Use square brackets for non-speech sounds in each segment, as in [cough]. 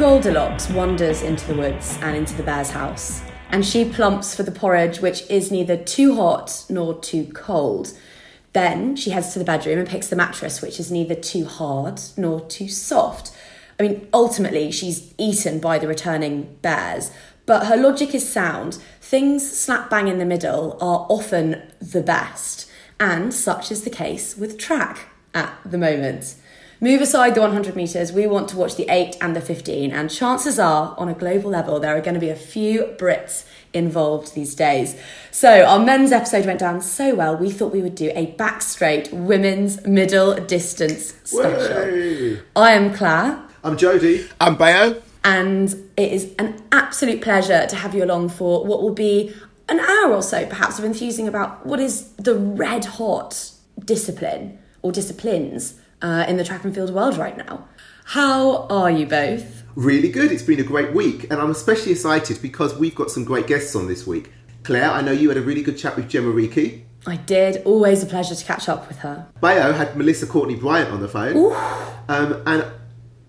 Goldilocks wanders into the woods and into the bear's house, and she plumps for the porridge, which is neither too hot nor too cold. Then she heads to the bedroom and picks the mattress, which is neither too hard nor too soft. I mean, ultimately, she's eaten by the returning bears, but her logic is sound. Things slap bang in the middle are often the best, and such is the case with track at the moment. Move aside the 100 metres, we want to watch the 8 and the 15, and chances are, on a global level, there are going to be a few Brits involved these days. So, our men's episode went down so well, we thought we would do a back straight women's middle distance special. Way. I am Claire, I'm Jody. I'm Bayo. and it is an absolute pleasure to have you along for what will be an hour or so, perhaps, of enthusing about what is the red hot discipline or disciplines uh, in the track and field world right now. How are you both? Really good. It's been a great week, and I'm especially excited because we've got some great guests on this week. Claire, I know you had a really good chat with Jemma Reekie. I did. Always a pleasure to catch up with her. Bayo had Melissa Courtney Bryant on the phone. Um, and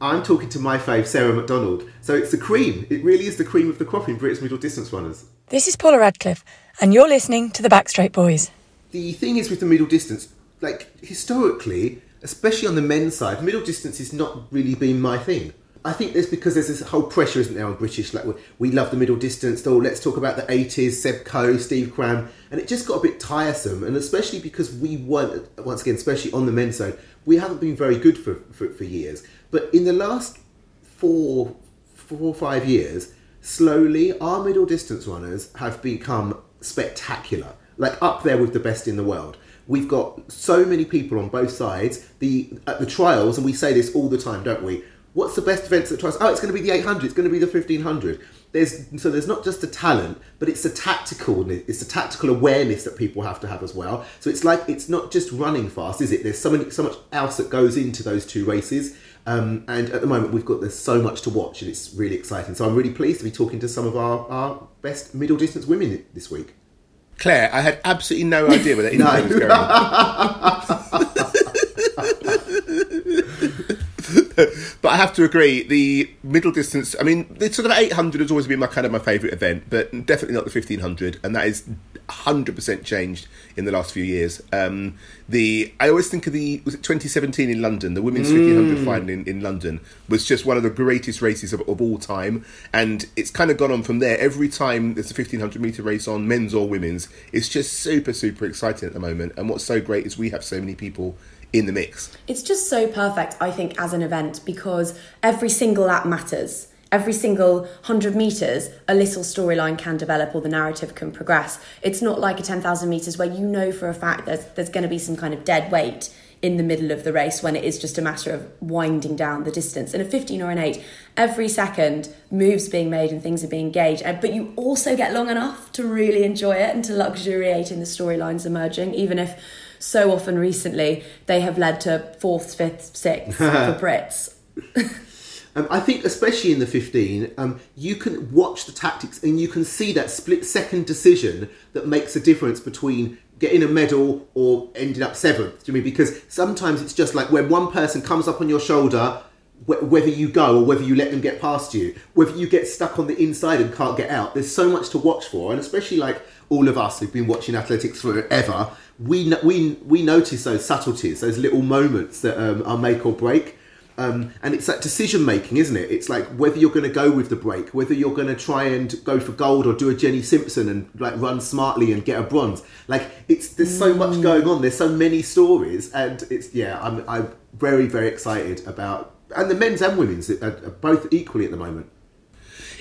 I'm talking to my fave, Sarah McDonald. So it's the cream. It really is the cream of the crop in British middle distance runners. This is Paula Radcliffe, and you're listening to the Backstraight Boys. The thing is with the middle distance, like historically, especially on the men's side, middle distance has not really been my thing. I think there's because there's this whole pressure, isn't there, on British? Like we, we love the middle distance. Oh, let's talk about the 80s, Seb Coe, Steve Cram, and it just got a bit tiresome. And especially because we weren't, once again, especially on the men's side, we haven't been very good for, for, for years. But in the last four, four or five years, slowly our middle distance runners have become spectacular, like up there with the best in the world. We've got so many people on both sides. The at the trials, and we say this all the time, don't we? What's the best events at the trials? Oh, it's going to be the 800. It's going to be the 1500. There's so there's not just the talent, but it's the tactical. It's the tactical awareness that people have to have as well. So it's like it's not just running fast, is it? There's so many, so much else that goes into those two races. Um, and at the moment, we've got there's so much to watch, and it's really exciting. So I'm really pleased to be talking to some of our, our best middle distance women this week. Claire, I had absolutely no idea where that interview was going. [laughs] but I have to agree, the middle distance. I mean, the sort of 800 has always been my kind of my favourite event, but definitely not the 1500, and that is 100% changed in the last few years. Um, the I always think of the was it 2017 in London, the women's 1500 final in, in London was just one of the greatest races of, of all time, and it's kind of gone on from there. Every time there's a 1500 meter race on, men's or women's, it's just super super exciting at the moment. And what's so great is we have so many people in the mix. It's just so perfect, I think, as an event because every single lap matters. Every single 100 metres, a little storyline can develop or the narrative can progress. It's not like a 10,000 metres where you know for a fact there's, there's going to be some kind of dead weight in the middle of the race when it is just a matter of winding down the distance. In a 15 or an 8, every second moves being made and things are being gauged, but you also get long enough to really enjoy it and to luxuriate in the storylines emerging, even if so often recently they have led to fourth, fifth, sixth [laughs] for Brits. [laughs] Um, I think, especially in the 15, um, you can watch the tactics and you can see that split second decision that makes a difference between getting a medal or ending up seventh. Do you mean? Because sometimes it's just like when one person comes up on your shoulder, wh- whether you go or whether you let them get past you, whether you get stuck on the inside and can't get out. There's so much to watch for, and especially like all of us who've been watching athletics forever, we we we notice those subtleties, those little moments that um, are make or break. Um, and it's that decision making, isn't it? It's like whether you're going to go with the break, whether you're going to try and go for gold or do a Jenny Simpson and like run smartly and get a bronze. Like it's there's so much going on. There's so many stories, and it's yeah. I'm I'm very very excited about and the men's and women's are, are both equally at the moment.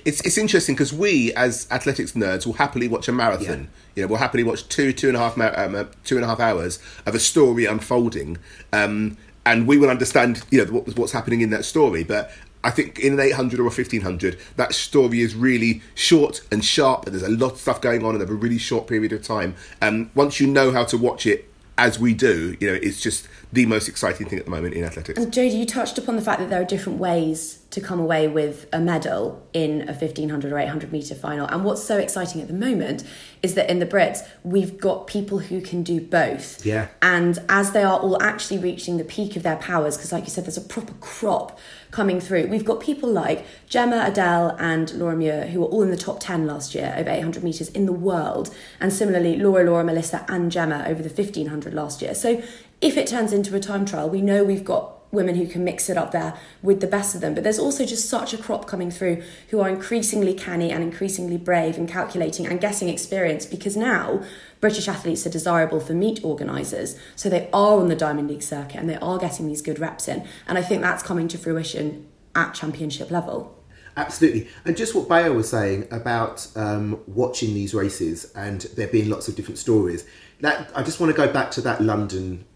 It's it's interesting because we as athletics nerds will happily watch a marathon. You know, we'll happily watch two two and a half ma- um, uh, two and a half hours of a story unfolding, um, and we will understand you know what, what's happening in that story. But I think in an 800 or a 1500, that story is really short and sharp, and there's a lot of stuff going on in a really short period of time. Um, once you know how to watch it, as we do, you know, it's just the most exciting thing at the moment in athletics. And Jodie, you touched upon the fact that there are different ways to come away with a medal in a 1500 or 800 metre final. And what's so exciting at the moment is that in the Brits, we've got people who can do both. Yeah. And as they are all actually reaching the peak of their powers, because like you said, there's a proper crop coming through, we've got people like Jemma, Adele, and Laura Muir, who were all in the top 10 last year over 800 metres in the world. And similarly, Laura, Laura, Melissa, and Jemma over the 1500 last year. So if it turns into a time trial, we know we've got women who can mix it up there with the best of them. But there's also just such a crop coming through who are increasingly canny and increasingly brave and calculating and getting experience because now British athletes are desirable for meet organisers. So they are on the Diamond League circuit and they are getting these good reps in. And I think that's coming to fruition at championship level. Absolutely. And just what Bayo was saying about um, watching these races and there being lots of different stories. That I just want to go back to that London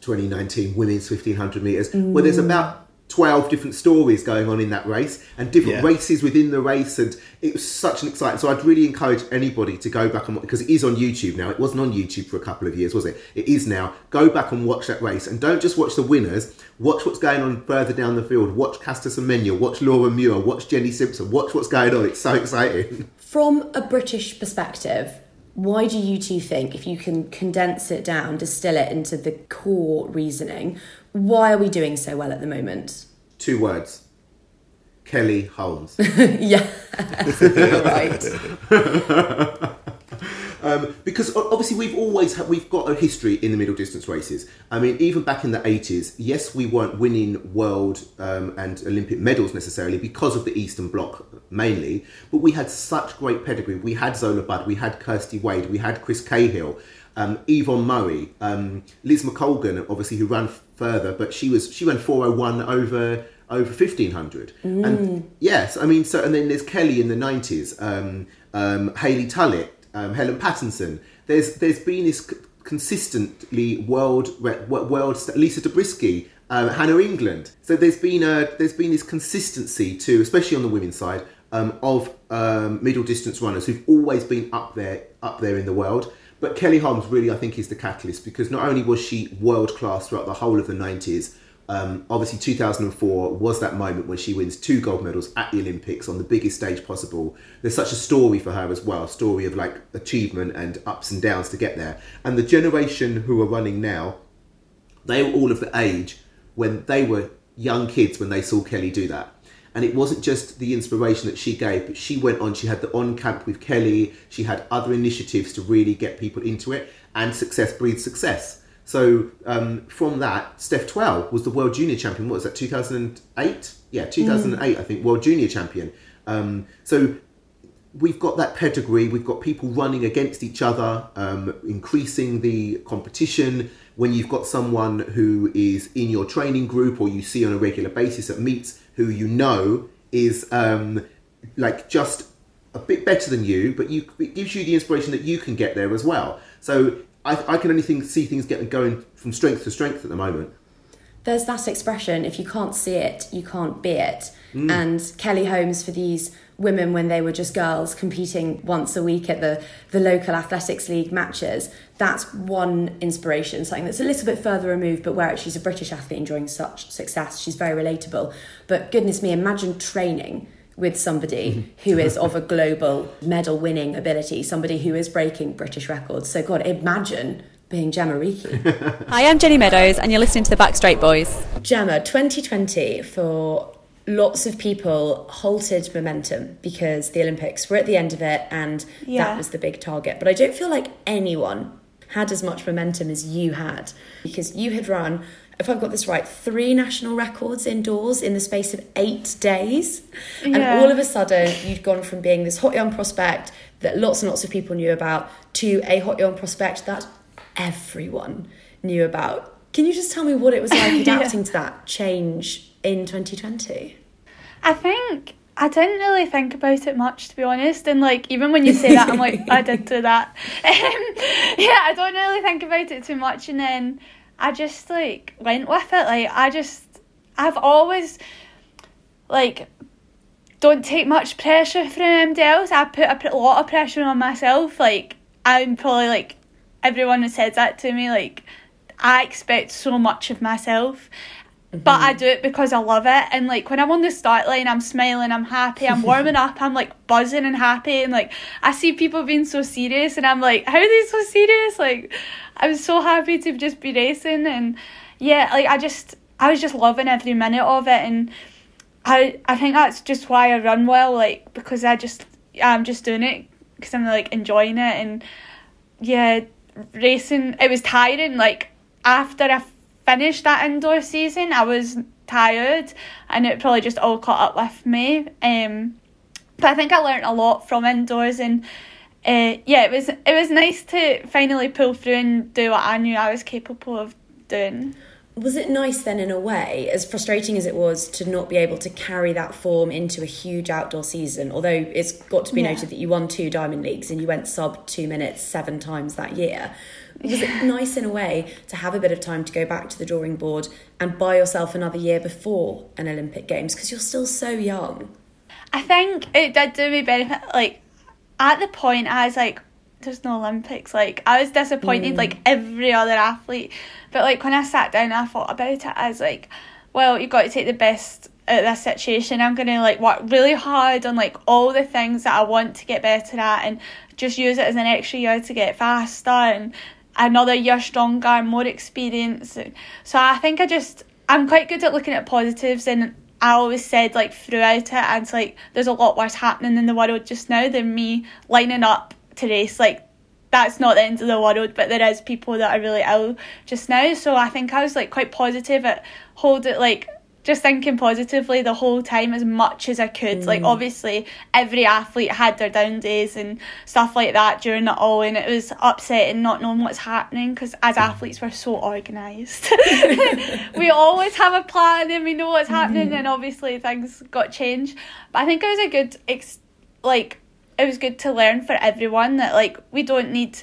2019 women's 1500 meters mm. where there's about 12 different stories going on in that race and different yeah. races within the race and it was such an exciting so i'd really encourage anybody to go back and because it is on youtube now. It wasn't on youtube for a couple of years was it? It is now. Go back and watch that race and don't just watch the winners. Watch what's going on further down the field. Watch Caster Semenya. Watch Laura Muir. Watch Jenny Simpson. Watch what's going on. It's so exciting. From a british perspective why do you two think, if you can condense it down, distill it into the core reasoning, why are we doing so well at the moment? Two words Kelly Holmes. [laughs] yeah, [laughs] right. [laughs] Um, because obviously we've always had, we've got a history in the middle distance races. I mean, even back in the eighties, yes, we weren't winning world um, and Olympic medals necessarily because of the Eastern Bloc mainly, but we had such great pedigree. We had Zola Budd, we had Kirsty Wade, we had Chris Cahill, um, Yvonne Murray, um, Liz McColgan, obviously who ran further, but she was she ran four oh one over over 1500 mm. and yes i mean so and then there's kelly in the 90s um, um, hayley tullett um, Helen Pattinson. There's there's been this consistently world world Lisa Dobriskey, um, Hannah England. So there's been a there's been this consistency too, especially on the women's side, um, of um, middle distance runners who've always been up there up there in the world. But Kelly Holmes really, I think, is the catalyst because not only was she world class throughout the whole of the 90s, um, obviously, 2004 was that moment when she wins two gold medals at the Olympics on the biggest stage possible. There's such a story for her as well, a story of like achievement and ups and downs to get there. And the generation who are running now, they were all of the age when they were young kids when they saw Kelly do that. And it wasn't just the inspiration that she gave, but she went on, she had the on camp with Kelly, she had other initiatives to really get people into it, and success breeds success. So um, from that, Steph Twell was the world junior champion. What was that? 2008? Yeah, 2008. Mm. I think world junior champion. Um, so we've got that pedigree. We've got people running against each other, um, increasing the competition. When you've got someone who is in your training group or you see on a regular basis at meets, who you know is um, like just a bit better than you, but you it gives you the inspiration that you can get there as well. So I, I can only think, see things getting going from strength to strength at the moment. There's that expression: if you can't see it, you can't be it. Mm. And Kelly Holmes for these women when they were just girls competing once a week at the, the local athletics league matches that's one inspiration something that's a little bit further removed but where she's a british athlete enjoying such success she's very relatable but goodness me imagine training with somebody mm-hmm. who is of a global medal winning ability, somebody who is breaking British records. So, God, imagine being Jemma Reekie. [laughs] Hi, I'm Jenny Meadows, and you're listening to the Back Straight Boys. Jemma, 2020 for lots of people halted momentum because the Olympics were at the end of it and yeah. that was the big target. But I don't feel like anyone had as much momentum as you had because you had run if I've got this right, three national records indoors in the space of eight days. Yeah. And all of a sudden, you'd gone from being this hot young prospect that lots and lots of people knew about to a hot young prospect that everyone knew about. Can you just tell me what it was like [laughs] adapting yeah. to that change in 2020? I think I didn't really think about it much, to be honest. And like, even when you say that, I'm like, I did do that. [laughs] Um, yeah, I don't really think about it too much. And then I just like went with it. Like I just I've always like don't take much pressure from anybody else. I put I put a lot of pressure on myself. Like I'm probably like everyone has said that to me. Like I expect so much of myself, but I mm-hmm. do it because I love it. And like when I'm on the start line, I'm smiling, I'm happy, I'm warming up, I'm like buzzing and happy. And like I see people being so serious, and I'm like, how are they so serious? Like I'm so happy to just be racing. And yeah, like I just, I was just loving every minute of it. And I, I think that's just why I run well, like because I just, I'm just doing it because I'm like enjoying it. And yeah, racing, it was tiring. Like after I finished that indoor season, I was tired and it probably just all caught up with me. Um, but I think I learned a lot from indoors and uh, yeah, it was it was nice to finally pull through and do what I knew I was capable of doing. Was it nice then, in a way, as frustrating as it was to not be able to carry that form into a huge outdoor season? Although it's got to be Yeah. noted that you won two Diamond Leagues and you went sub two minutes seven times that year. Was it nice in a way to have a bit of time to go back to the drawing board and buy yourself another year before an Olympic Games because you're still so young? I think it did do me benefit. Like at the point, I was like, "There's no Olympics." Like I was disappointed, like mm. every other athlete. But like when I sat down, and I thought about it. I was like, "Well, you've got to take the best at this situation. I'm gonna like work really hard on like all the things that I want to get better at, and just use it as an extra year to get faster and another year stronger and more experience. So I think I just I'm quite good at looking at positives and I always said like throughout it and it's like there's a lot worse happening in the world just now than me lining up to race. Like that's not the end of the world but there is people that are really ill just now. So I think I was like quite positive at hold it like just thinking positively the whole time as much as I could. Like mm. obviously every athlete had their down days and stuff like that during it all, and it was upsetting not knowing what's happening because as athletes we're so organised. [laughs] we always have a plan and we know what's mm-hmm. happening, and obviously things got changed. But I think it was a good ex- like it was good to learn for everyone that like we don't need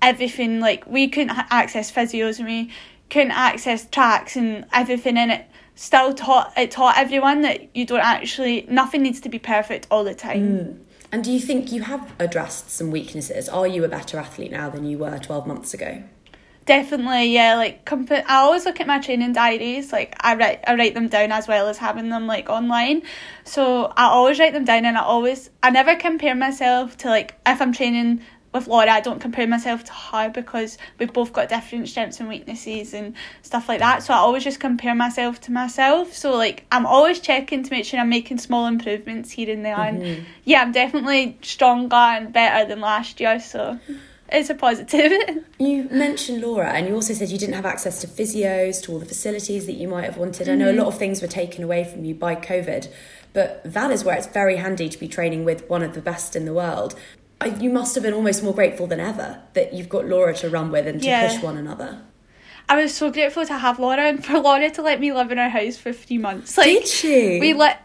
everything like we couldn't ha- access physios and we couldn't access tracks and everything in it still taught it taught everyone that you don't actually nothing needs to be perfect all the time mm. And do you think you have addressed some weaknesses? Are you a better athlete now than you were 12 months ago? definitely yeah like compa- i always look at my training diaries like i write i write them down as well as having them like online so i always write them down and i always i never compare myself to like if i'm training with Laura, I don't compare myself to her because we've both got different strengths and weaknesses and stuff like that. So I always just compare myself to myself. So like I'm always checking to make sure I'm making small improvements here and there. And mm-hmm. yeah, I'm definitely stronger and better than last year. So it's a positive. [laughs] You mentioned Laura, and you also said you didn't have access to physios, to all the facilities that you might have wanted. I know a mm-hmm. lot of things were taken away from you by COVID, but that is where it's very handy to be training with one of the best in the world. I- You must have been almost more grateful than ever that you've got Laura to run with and to Yeah. push one another. I was so grateful to have Laura and for Laura to let me live in her house for three months. Like, Did she? We let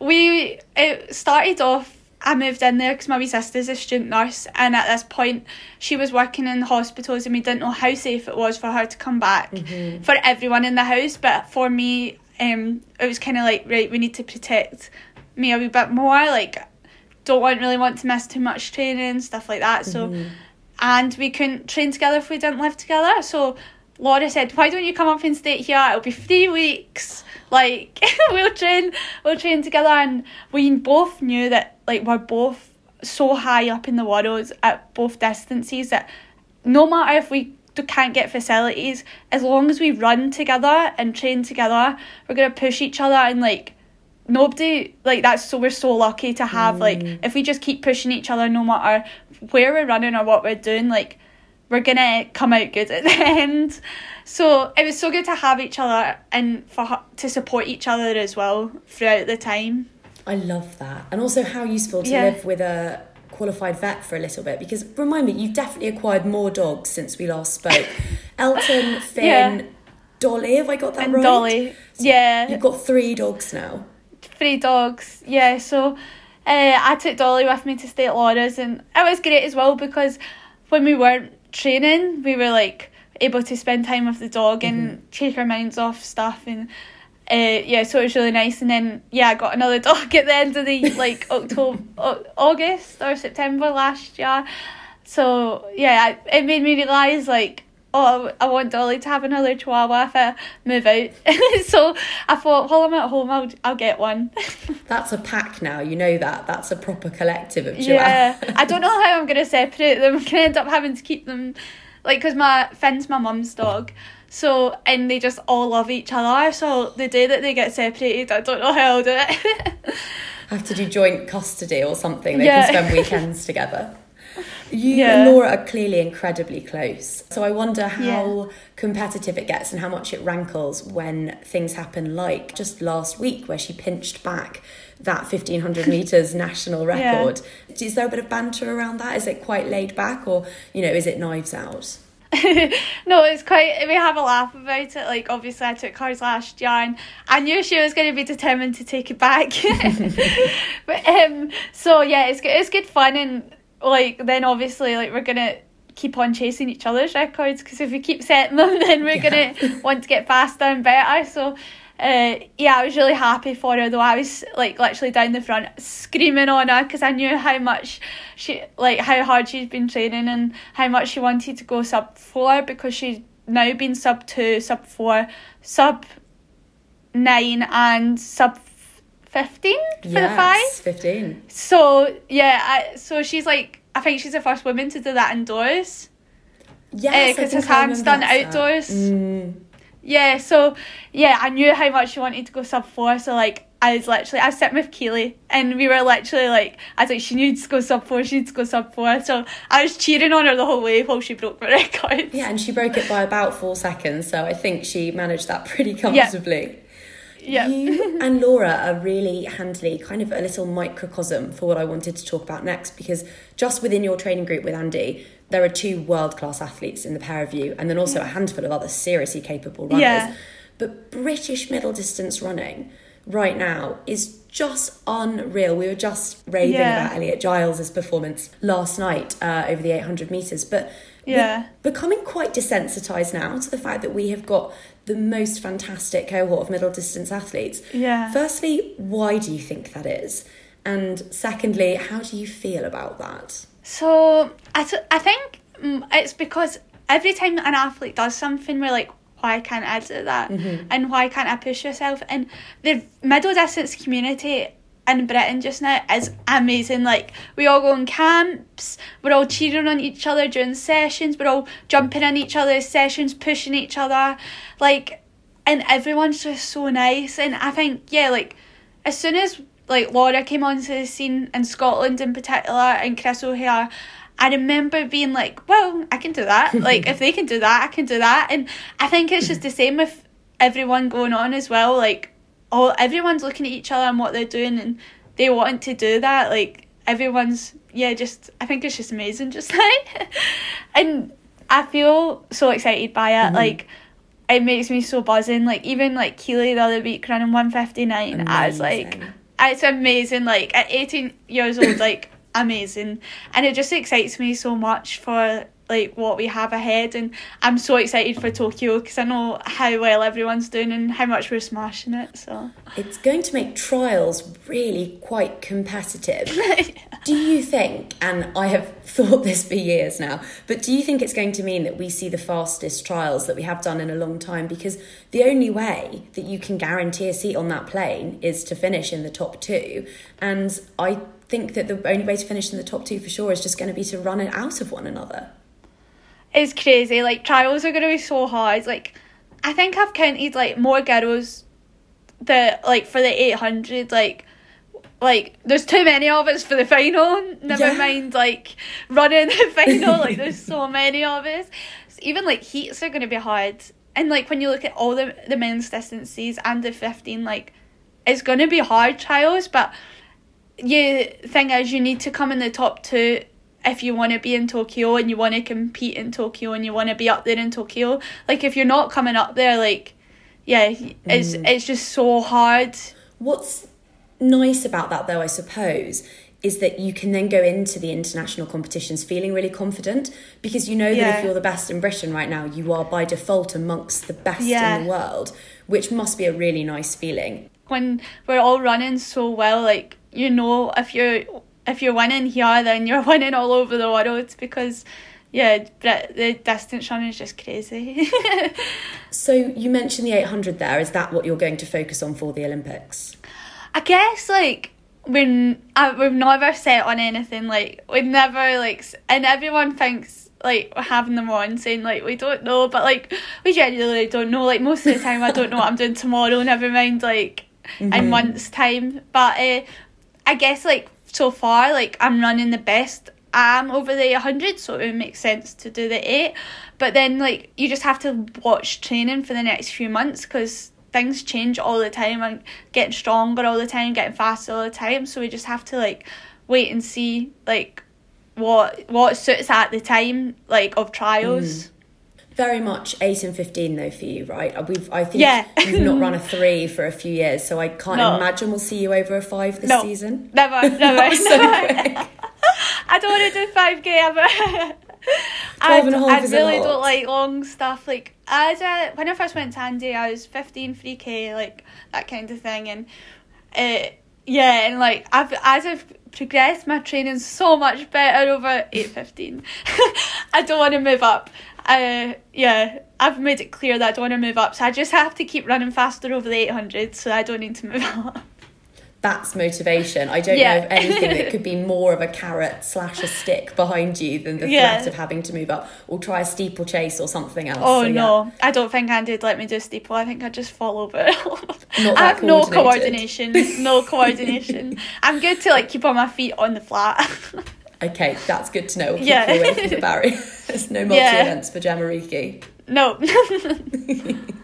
we it started off. I moved in there because my wee sister's a student nurse, and at this point, she was working in hospitals, and we didn't know how safe it was for her to come back for everyone in the house. But for me, um, it was kind of like right, we need to protect me a wee bit more. Like, don't want really want to miss too much training, stuff like that. So, mm-hmm. and we couldn't train together if we didn't live together. So Laura said, "Why don't you come up and stay here? It'll be three weeks. [laughs] Like [laughs] we'll train, we'll train together." And we both knew that like we're both so high up in the world at both distances that no matter if we can't get facilities, as long as we run together and train together, we're gonna push each other and like nobody like that's so we're so lucky to have like mm. if we just keep pushing each other no matter where we're running or what we're doing like we're gonna come out good at [laughs] the end so it was so good to have each other and for to support each other as well throughout the time I love that. And also how useful to Yeah. live with a qualified vet for a little bit because remind me, you've definitely acquired more dogs since we last spoke. [laughs] Elton, Finn, Yeah. Dolly, have I got that and right? dolly yeah You've got three dogs now. Three dogs. Yeah, so uh, I took Dolly with me to stay at Laura's, and it was great as well because when we weren't training, we were like able to spend time with the dog and take our minds off stuff and. Uh, yeah, so it was really nice, and then yeah, I got another [laughs] dog at the end of the like October, August or September last year. So yeah, I, it made me realise like oh, I want Dolly to have another Chihuahua if I move out. so I thought, while I'm at home, I'll I'll get one. [laughs] That's a pack now. You know that. That's a proper collective of chihuahuas. yeah, I don't know how I'm gonna separate them. [laughs] I'm gonna end up having to keep them, like, cause my Finn's my mum's dog. So and they just all love each other. So the day that they get separated, I don't know how I'll do it. [laughs] have to do joint custody or something. They Yeah. can spend weekends together. You Yeah. and Laura are clearly incredibly close. So I wonder how Yeah. competitive it gets and how much it rankles when things happen like just last week where she pinched back that 1500 [laughs] meters national Yeah. record. Is there a bit of banter around that? Is it quite laid back or, you know, is it knives out? [laughs] no, it's quite. We have a laugh about it. Like, obviously, I took hers last year, and I knew she was going to be determined to take it back. [laughs] but um, so yeah, it's good. It's good fun, and like then obviously, like we're gonna keep on chasing each other's records because if we keep setting them, [laughs] then we're Yeah. gonna [laughs] want to get faster and better. So. Uh, yeah, I was really happy for her though. I was like literally down the front screaming on her because I knew how much she like how hard she's been training and how much she wanted to go sub four because she's now been sub two, sub four, sub nine, and sub fifteen for the five. Yes, 15. So yeah, I, so she's like I think she's the first woman to do that indoors yeah because Hassan's done outdoors. Mm. Yeah, so yeah, I knew how much she wanted to go sub four, so like I was literally I was sitting with Keely and we were literally like I was like she needs to go sub four, she needs to go sub four. So I was cheering on her the whole way while she broke my [laughs] record. Yeah, and she broke it by about four seconds, so I think she managed that pretty comfortably. Yeah. You [laughs] and Laura are really handily kind of a little microcosm for what I wanted to talk about next because just within your training group with Andy, there are two world class athletes in the pair of you, and then also a handful of other seriously capable runners. Yeah. But British middle distance running right now is just unreal. We were just raving Yeah. about Elliot Giles's performance last night uh, over the 800 metres, but Yeah. becoming quite desensitized now to the fact that we have got the most fantastic cohort of middle distance athletes. Yeah. Firstly, why do you think that is? And secondly, how do you feel about that? So I, th- I think mm, it's because every time an athlete does something, we're like, why can't I do that? And why can't I push yourself? And the middle distance community in Britain just now is amazing. Like we all go on camps, we're all cheering on each other during sessions, we're all jumping in each other's sessions, pushing each other, like, and everyone's just so nice. And I think yeah, like as soon as like Laura came onto the scene in Scotland in particular and Chris O'Hare, I remember being like, well, I can do that. [laughs] like if they can do that, I can do that. And I think it's just the same with everyone going on as well. Like all everyone's looking at each other and what they're doing and they want to do that. Like everyone's yeah, just I think it's just amazing just [laughs] like and I feel so excited by it. Mm-hmm. Like it makes me so buzzing. Like even like Keely the other week running one fifty nine. I was like it's amazing. Like at eighteen years old, like amazing. And it just excites me so much for like what we have ahead and I'm so excited for Tokyo because I know how well everyone's doing and how much we're smashing it so It's going to make trials really quite competitive. [laughs] Do you think, and I have [laughs] thought this for years now, but do you think it's going to mean that we see the fastest trials that we have done in a long time? Because the only way that you can guarantee a seat on that plane is to finish in the top two. And I think that the only way to finish in the top two for sure is just going to be to run it out of one another. It's crazy. Like trials are gonna be so hard. Like I think I've counted like more girls that like for the eight hundred like like there's too many of us for the final. Never Yeah. mind like running the final. like [laughs] there's so many of us. So even like heats are gonna be hard. And like when you look at all the the men's distances and the fifteen, like it's gonna be hard trials, but you thing is you need to come in the top two if you want to be in Tokyo and you want to compete in Tokyo and you want to be up there in Tokyo. Like if you're not coming up there, like yeah, it's mm. it's just so hard. What's nice about that, though, I suppose, is that you can then go into the international competitions feeling really confident because you know that Yeah. if you're the best in Britain right now, you are by default amongst the best Yeah. in the world, which must be a really nice feeling. When we're all running so well, like you know, if you're if you're winning here, then you're [laughs] winning all over the world because yeah, but the distance running is just crazy. [laughs] So you mentioned the 800 there. Is that what you're going to focus on for the Olympics? I guess like when I, we've never set on anything like we never like and everyone thinks like we're having them on saying like we don't know but like we genuinely don't know like most of the time I don't know what I'm doing [laughs] tomorrow never mind like in months time but uh, I guess like so far like I'm running the best I am over the 100 so it would make sense to do the 8 but then like you just have to watch training for the next few months because things change all the time and getting stronger all the time getting faster all the time. So we just have to like wait and see like what what suits at the time like of trials mm. Very much 8 and 15 though for you, right? Uh, We've I think Yeah. you've not run a [laughs] 3 for a few years, so I can't No. imagine we'll see you over a 5 this no season. never [laughs] never, so [laughs] never. I don't want to do 5k ever. 12 and a I, I really don't like long stuff. Like as a, when I first went to Andy, I was 15 3k, like that kind of thing, and uh, yeah, and like I've as I've progressed, my training's so much better over 815. I don't want to move up. Uh, yeah, I've made it clear that I don't want to move up, so I just have to keep running faster over the 800, so I don't need to move [laughs] up. That's motivation. I don't Yeah. know of anything that could be more of a carrot slash a stick behind you than the Yeah. threat of having to move up or try a steeplechase or something else. Oh So, yeah. no, I don't think Andy'd let me do steeple. I think I'd just fall over. [laughs] I have no coordination. No [laughs] coordination. I'm good to like keep on my feet on the flat. Okay, that's good to know. We'll Yeah. away from the [laughs] no multi Yeah. events for Jemma Reekie. no. [laughs]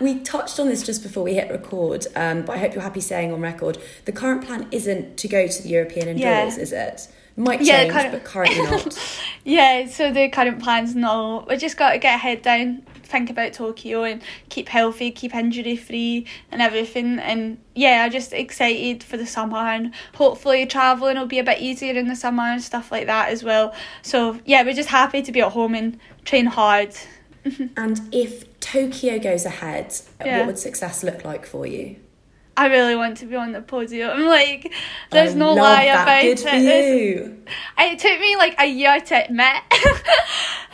We touched on this just before we hit record, um, but I hope you're happy saying on record the current plan isn't to go to the European indoors, Yeah. is it? Might Yeah, change, current- but currently not. [laughs] yeah, so the current plans no. We just got to get head down, think about Tokyo and keep healthy, keep injury free and everything. And yeah, I'm just excited for the summer and hopefully travelling will be a bit easier in the summer and stuff like that as well. So yeah, we're just happy to be at home and train hard. [laughs] and if Tokyo goes ahead, Yeah. what would success look like for you? I really want to be on the podium. I'm like, there's I no lie about Good it. you. It took me like a year to admit,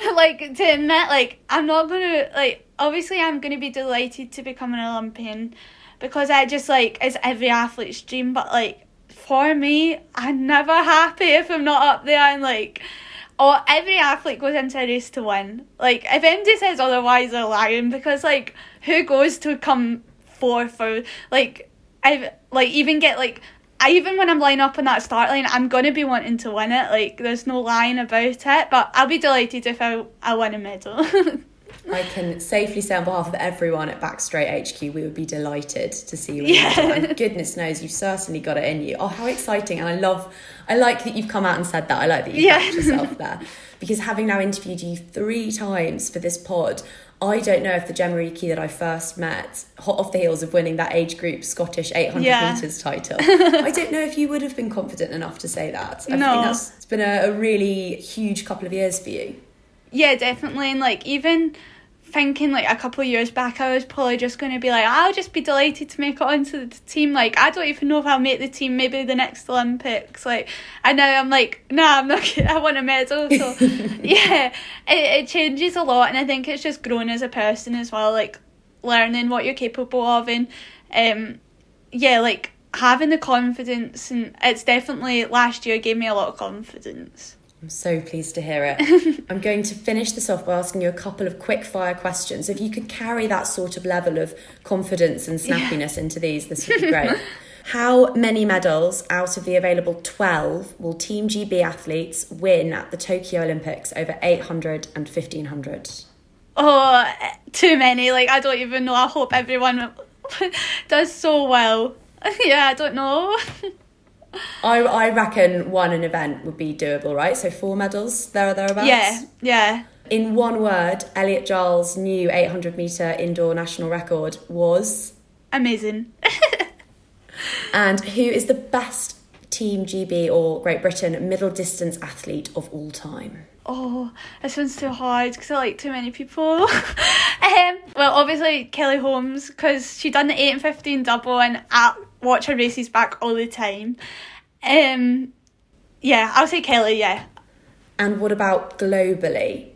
[laughs] like to admit, like I'm not gonna like. Obviously, I'm gonna be delighted to become an Olympian because I just like it's every athlete's dream. But like for me, I'm never happy if I'm not up there and like. Oh, every athlete goes into a race to win. Like, if anybody says otherwise, they're lying because, like, who goes to come fourth or like, I like even get like I even when I'm lining up on that start line, I'm gonna be wanting to win it. Like there's no lying about it. But I'll be delighted if I I win a medal. [laughs] I can safely say on behalf of everyone at Back Straight HQ, we would be delighted to see you. Yeah. And goodness knows, you've certainly got it in you. Oh, how exciting! And I love, I like that you've come out and said that. I like that you Yeah. backed yourself [laughs] there. Because having now interviewed you three times for this pod, I don't know if the Jemma Reekie that I first met, hot off the heels of winning that age group Scottish 800 Yeah. metres title, [laughs] I don't know if you would have been confident enough to say that. I No. think that's it's been a, a really huge couple of years for you. yeah, definitely. And like even thinking like a couple of years back, I was probably just gonna be like, I'll just be delighted to make it onto the team. Like I don't even know if I'll make the team. Maybe the next Olympics. Like and now I'm like, nah, I'm not. I want a medal. So [laughs] yeah, it, it changes a lot, and I think it's just growing as a person as well. Like learning what you're capable of, and um, yeah, like having the confidence, and it's definitely last year gave me a lot of confidence. I'm so pleased to hear it. [laughs] I'm going to finish this off by asking you a couple of quick fire questions. If you could carry that sort of level of confidence and snappiness into these, this would be [laughs] great. How many medals out of the available 12 will Team GB athletes win at the Tokyo Olympics over 800 and 1500? Oh, too many. Like, I don't even know. I hope everyone [laughs] does so well. yeah, I don't know. I, I reckon one an event would be doable, right? So four medals, there or thereabouts? yeah, yeah. In one word, Elliot Giles' new 800 metre indoor national record was. Amazing. [laughs] And who is the best Team GB or Great Britain middle distance athlete of all time? Oh, this one's too hard because I like too many people. [laughs] um, well, obviously Kelly Holmes because she done the eight and fifteen double, and I watch her races back all the time. Um, yeah, I'll say Kelly. Yeah, And what about globally?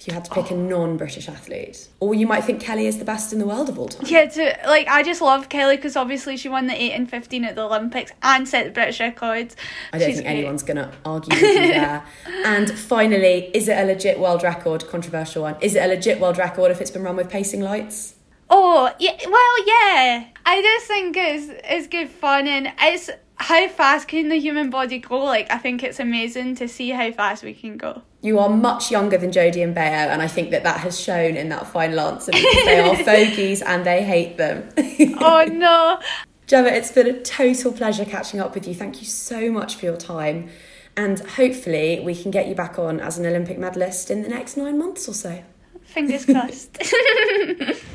If you had to pick a non-British athlete, or you might think Kelly is the best in the world of all time. Yeah, to, like I just love Kelly because obviously she won the eight and fifteen at the Olympics and set the British records. I don't She's think great. anyone's going to argue with you there. [laughs] And finally, is it a legit world record? Controversial one. Is it a legit world record if it's been run with pacing lights? Oh yeah, well yeah. I just think it's it's good fun and it's how fast can the human body go? Like I think it's amazing to see how fast we can go. You are much younger than Jodie and Bayo, and I think that that has shown in that final answer they are [laughs] fogies and they hate them. [laughs] Oh no. Jemma, it's been a total pleasure catching up with you. Thank you so much for your time. And hopefully, we can get you back on as an Olympic medalist in the next nine months or so. Fingers crossed. [laughs]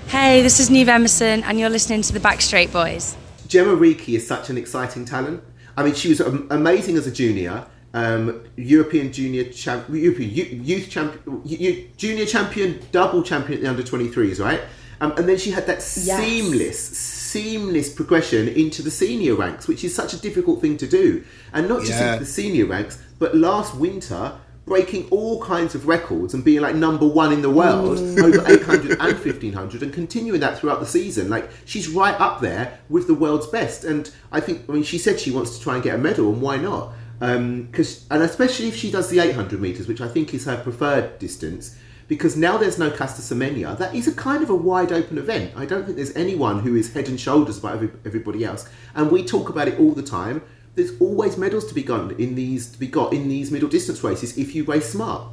Hey, this is Niamh Emerson, and you're listening to the Backstraight Boys. Jemma Reekie is such an exciting talent. I mean, she was amazing as a junior, um, European junior champ, European youth champion, junior champion, double champion at the under 23s, right? Um, and then she had that seamless, seamless progression into the senior ranks, which is such a difficult thing to do. And not just Yeah. into the senior ranks, but last winter, breaking all kinds of records and being like number one in the world mm. over 800 and 1500 and continuing that throughout the season. Like, she's right up there with the world's best. And I think, I mean, she said she wants to try and get a medal, and why not? Um, because, and especially if she does the 800 metres, which I think is her preferred distance, because now there's no Caster Semenya, that is a kind of a wide open event. I don't think there's anyone who is head and shoulders above every, everybody else. And we talk about it all the time. There's always medals to be got in these to be got in these middle distance races if you race smart.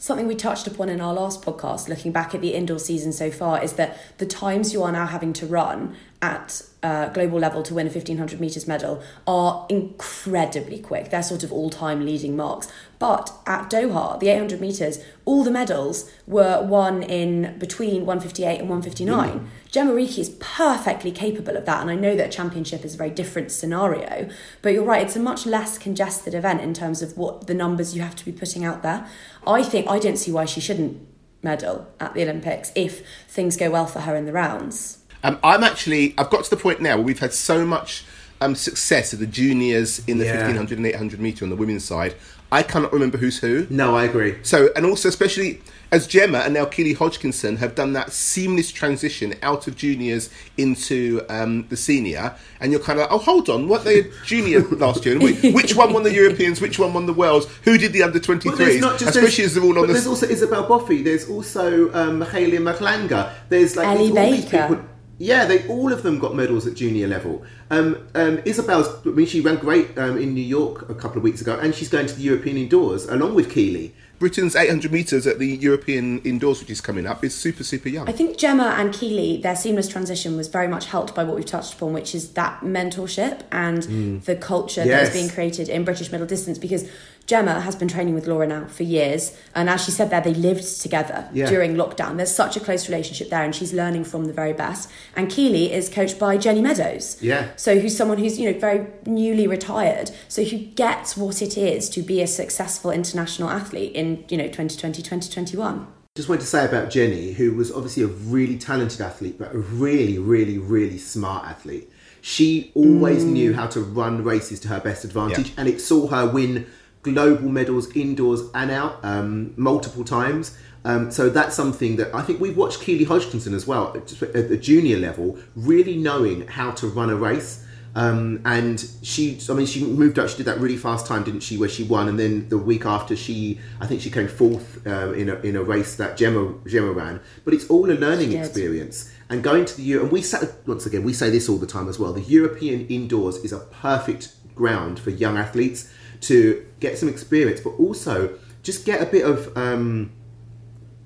Something we touched upon in our last podcast, looking back at the indoor season so far, is that the times you are now having to run at uh, global level to win a 1500 metres medal are incredibly quick. They're sort of all time leading marks. But at Doha, the 800 metres, all the medals were won in between 158 and 159. Jemma Reekie is perfectly capable of that, and I know that a championship is a very different scenario, but you're right, it's a much less congested event in terms of what the numbers you have to be putting out there. I think I don't see why she shouldn't medal at the Olympics if things go well for her in the rounds. Um, I'm actually, I've got to the point now where we've had so much um, success of the juniors in the Yeah. 1500 and 800 metre on the women's side. I cannot remember who's who. No, I agree. So, and also, especially as Jemma and now Keely Hodgkinson have done that seamless transition out of juniors into um, the senior, and you're kind of like, oh, hold on, what they junior [laughs] last year? Which, which one won the Europeans? Which one won the Worlds? Who did the under 23s? But not just especially there's- as they're all but on the. There's also Isabel Boffey. There's also um, Haley Maclanga. There's like Ellie there's all these people- Yeah, they all of them got medals at junior level. Um, um, Isabel's, I mean, she ran great um, in New York a couple of weeks ago, and she's going to the European indoors along with Keely. Britain's 800 metres at the European indoors, which is coming up, is super, super young. I think Jemma and Keely, their seamless transition was very much helped by what we've touched upon, which is that mentorship and the culture that Yes. is being created in British middle distance. Because Jemma has been training with Laura now for years, and as she said there, they lived together Yeah. during lockdown. There's such a close relationship there, and she's learning from the very best. And Keely is coached by Jenny Meadows, Yeah. so who's someone who's you know very newly retired, so who gets what it is to be a successful international athlete in you know 2020 2021. Just wanted to say about Jenny, who was obviously a really talented athlete, but a really, really, really smart athlete. She always mm. knew how to run races to her best advantage, Yeah. and it saw her win global medals indoors and out um, multiple times. Um, so that's something that I think we've watched Keely Hodgkinson as well at the junior level, really knowing how to run a race. Um, and she, I mean, she moved up. She did that really fast time, didn't she? Where she won, and then the week after, she, I think, she came fourth uh, in a in a race that Jemma Jemma ran. But it's all a learning experience. And going to the Euro, and we say once again, we say this all the time as well. The European indoors is a perfect ground for young athletes to get some experience, but also just get a bit of um,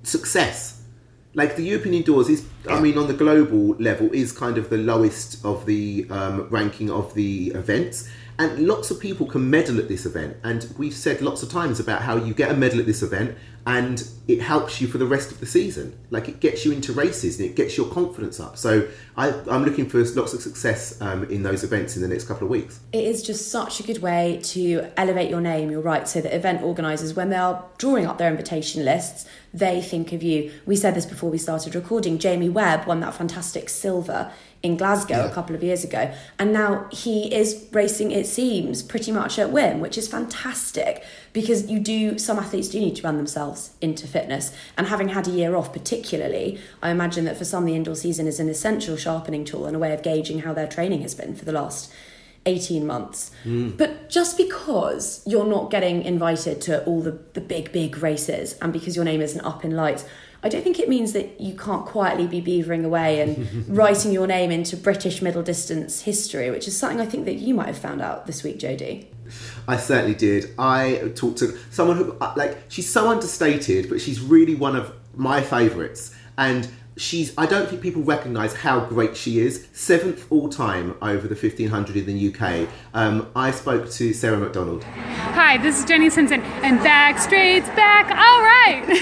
success. Like the European indoors is, I mean, on the global level, is kind of the lowest of the um, ranking of the events. And lots of people can medal at this event. And we've said lots of times about how you get a medal at this event and it helps you for the rest of the season. Like it gets you into races and it gets your confidence up. So I, I'm looking for lots of success um, in those events in the next couple of weeks. It is just such a good way to elevate your name, you're right. So that event organisers, when they are drawing up their invitation lists, they think of you. We said this before we started recording. Jamie Webb won that fantastic silver in Glasgow a couple of years ago. And now he is racing, it seems, pretty much at whim, which is fantastic because you do some athletes do need to run themselves into fitness. And having had a year off particularly i imagine that for some the indoor season is an essential sharpening tool and a way of gauging how their training has been for the last 18 months. Hmm. But just because you're not getting invited to all the, the big big races and because your name isn't up in lights I don't think it means that you can't quietly be beavering away and [laughs] writing your name into British middle distance history, which is something I think that you might have found out this week, Jodie. I certainly did. I talked to someone who, uh, like, she's so understated, but she's really one of my favourites. And she's, I don't think people recognise how great she is. Seventh all time over the 1500 in the UK. Um, I spoke to Sarah McDonald. Hi, this is Jenny Simpson, and Backstraight's back. All right. is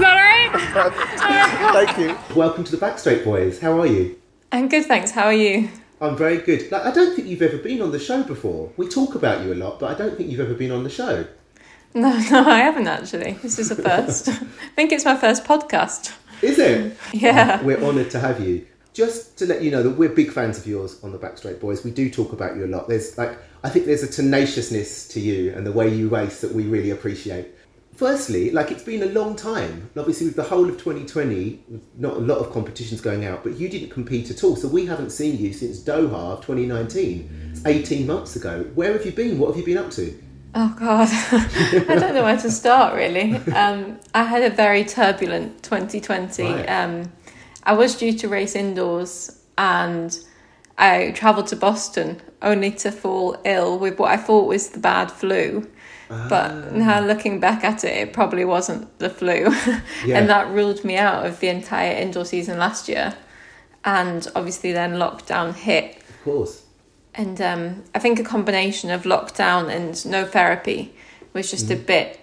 that all right? [laughs] Thank you. Welcome to the Backstraight Boys. How are you? I'm good, thanks. How are you? I'm very good. Like, I don't think you've ever been on the show before. We talk about you a lot, but I don't think you've ever been on the show. No, [laughs] no, I haven't actually. This is a first. [laughs] I think it's my first podcast. Is it? Yeah. We're honoured to have you. Just to let you know that we're big fans of yours on the Backstraight Boys. We do talk about you a lot. There's like I think there's a tenaciousness to you and the way you race that we really appreciate. Firstly, like it's been a long time. Obviously, with the whole of 2020, not a lot of competitions going out, but you didn't compete at all. So we haven't seen you since Doha of 2019. It's 18 months ago. Where have you been? What have you been up to? Oh God, [laughs] I don't know where to start really. Um, I had a very turbulent 2020. Right. Um, I was due to race indoors, and I travelled to Boston only to fall ill with what I thought was the bad flu. But now looking back at it, it probably wasn't the flu, [laughs] Yeah. and that ruled me out of the entire indoor season last year. And obviously, then lockdown hit, Of course. And um, I think a combination of lockdown and no therapy was just a bit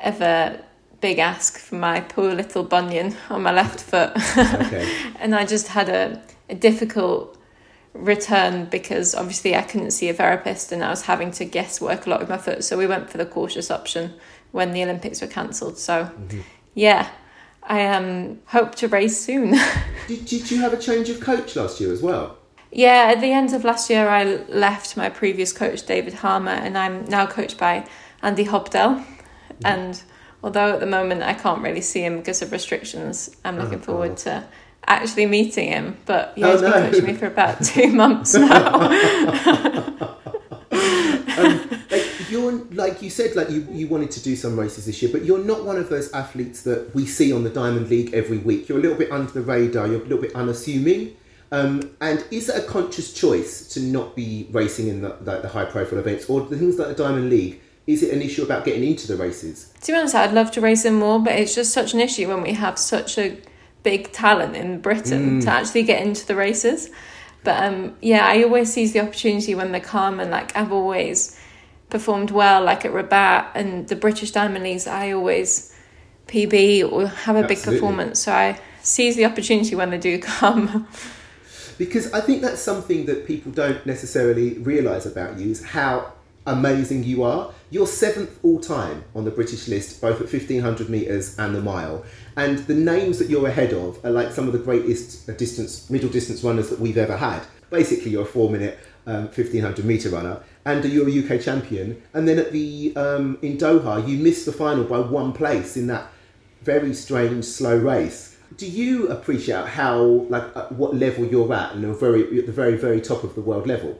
of a big ask for my poor little bunion on my left foot. Okay. [laughs] and I just had a, a difficult return because obviously I couldn't see a therapist and I was having to guesswork a lot with my foot. So we went for the cautious option when the Olympics were cancelled. So yeah, I um, hope to race soon. [laughs] Did, did you have a change of coach last year as well? Yeah, at the end of last year, I left my previous coach, David Harmer, and I'm now coached by Andy Hobdell. Mm-hmm. And although at the moment I can't really see him because of restrictions, I'm looking Oh, forward to actually meeting him. But yeah, Oh, he's been no. coaching me for about [laughs] two months now. [laughs] Um, like you're like you said like you, you wanted to do some races this year but you're not one of those athletes that we see on the diamond league every week you're a little bit under the radar you're a little bit unassuming um, and is it a conscious choice to not be racing in the, the, the high profile events or the things like the diamond league is it an issue about getting into the races to be honest, I'd love to race him more, but it's just such an issue when we have such a big talent in Britain to actually get into the races. But um, yeah, I always seize the opportunity when they come, and like I've always performed well, like at Rabat and the British Diamond Leagues. I always PB or have a big performance, so I seize the opportunity when they do come. [laughs] because I think that's something that people don't necessarily realise about you is how amazing you are. You're seventh all time on the British list, both at 1500 metres and the mile. And the names that you're ahead of are like some of the greatest uh, distance, middle distance runners that we've ever had. Basically, you're a four minute um, 1500 metre runner and you're a UK champion. And then at the um, in Doha, you missed the final by one place in that very strange slow race. Do you appreciate how like at what level you're at and you're very at the very very top of the world level?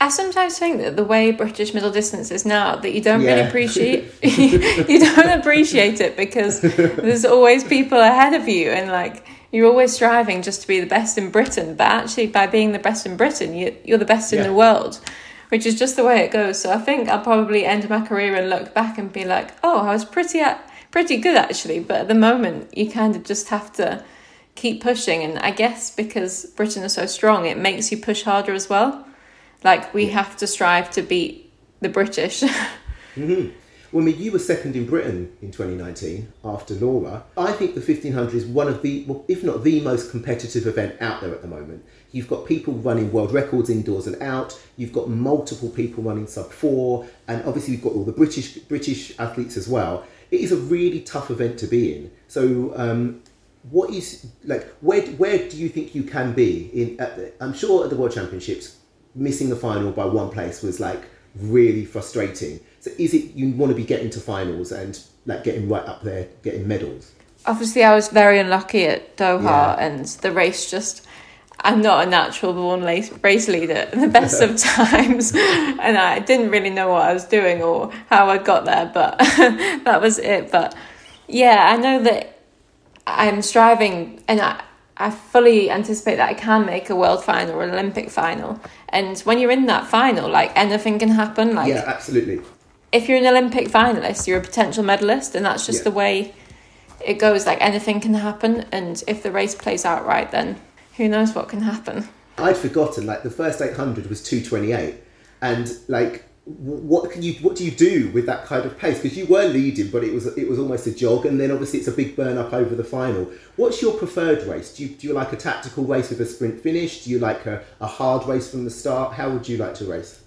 I sometimes think that the way British middle distance is now, that you don't really appreciate, [laughs] [laughs] you don't appreciate it because there's always people ahead of you, and like you're always striving just to be the best in Britain. But actually, by being the best in Britain, you, you're the best in Yeah. the world, which is just the way it goes. So I think I'll probably end my career and look back and be like, oh, I was pretty at, pretty good actually. But at the moment, you kind of just have to keep pushing, and I guess because Britain is so strong, it makes you push harder as well. Like we have to strive to beat the British. [laughs] Mm-hmm. Well, I mean, you were second in Britain in 2019 after Laura. I think the 1500 is one of the, well, if not the most competitive event out there at the moment. You've got people running world records indoors and out. You've got multiple people running sub four, and obviously you've got all the British British athletes as well. It is a really tough event to be in. So, um, what is like where where do you think you can be in? At the, I'm sure at the World Championships, missing the final by one place was like really frustrating. So is it you want to be getting to finals and like getting right up there, getting medals? Obviously, I was very unlucky at Doha, Yeah. and the race just. I'm not a natural born race race leader [laughs] the best of [laughs] times, and I didn't really know what I was doing or how I got there, but [laughs] that was it. But yeah, I know that I'm striving, and I, I fully anticipate that I can make a world final or Olympic final. And when you're in that final, like anything can happen. Like yeah, absolutely. if you're an Olympic finalist, you're a potential medalist, and that's just Yeah. the way it goes. Like anything can happen, and if the race plays out right, then who knows what can happen. I'd forgotten like the first 800 was 228 and like what can you what do you do with that kind of pace? Because you were leading but it was it was almost a jog and then obviously it's a big burn up over the final. What's your preferred race? Do you, do you like a tactical race with a sprint finish? Do you like a, a hard race from the start? How would you like to race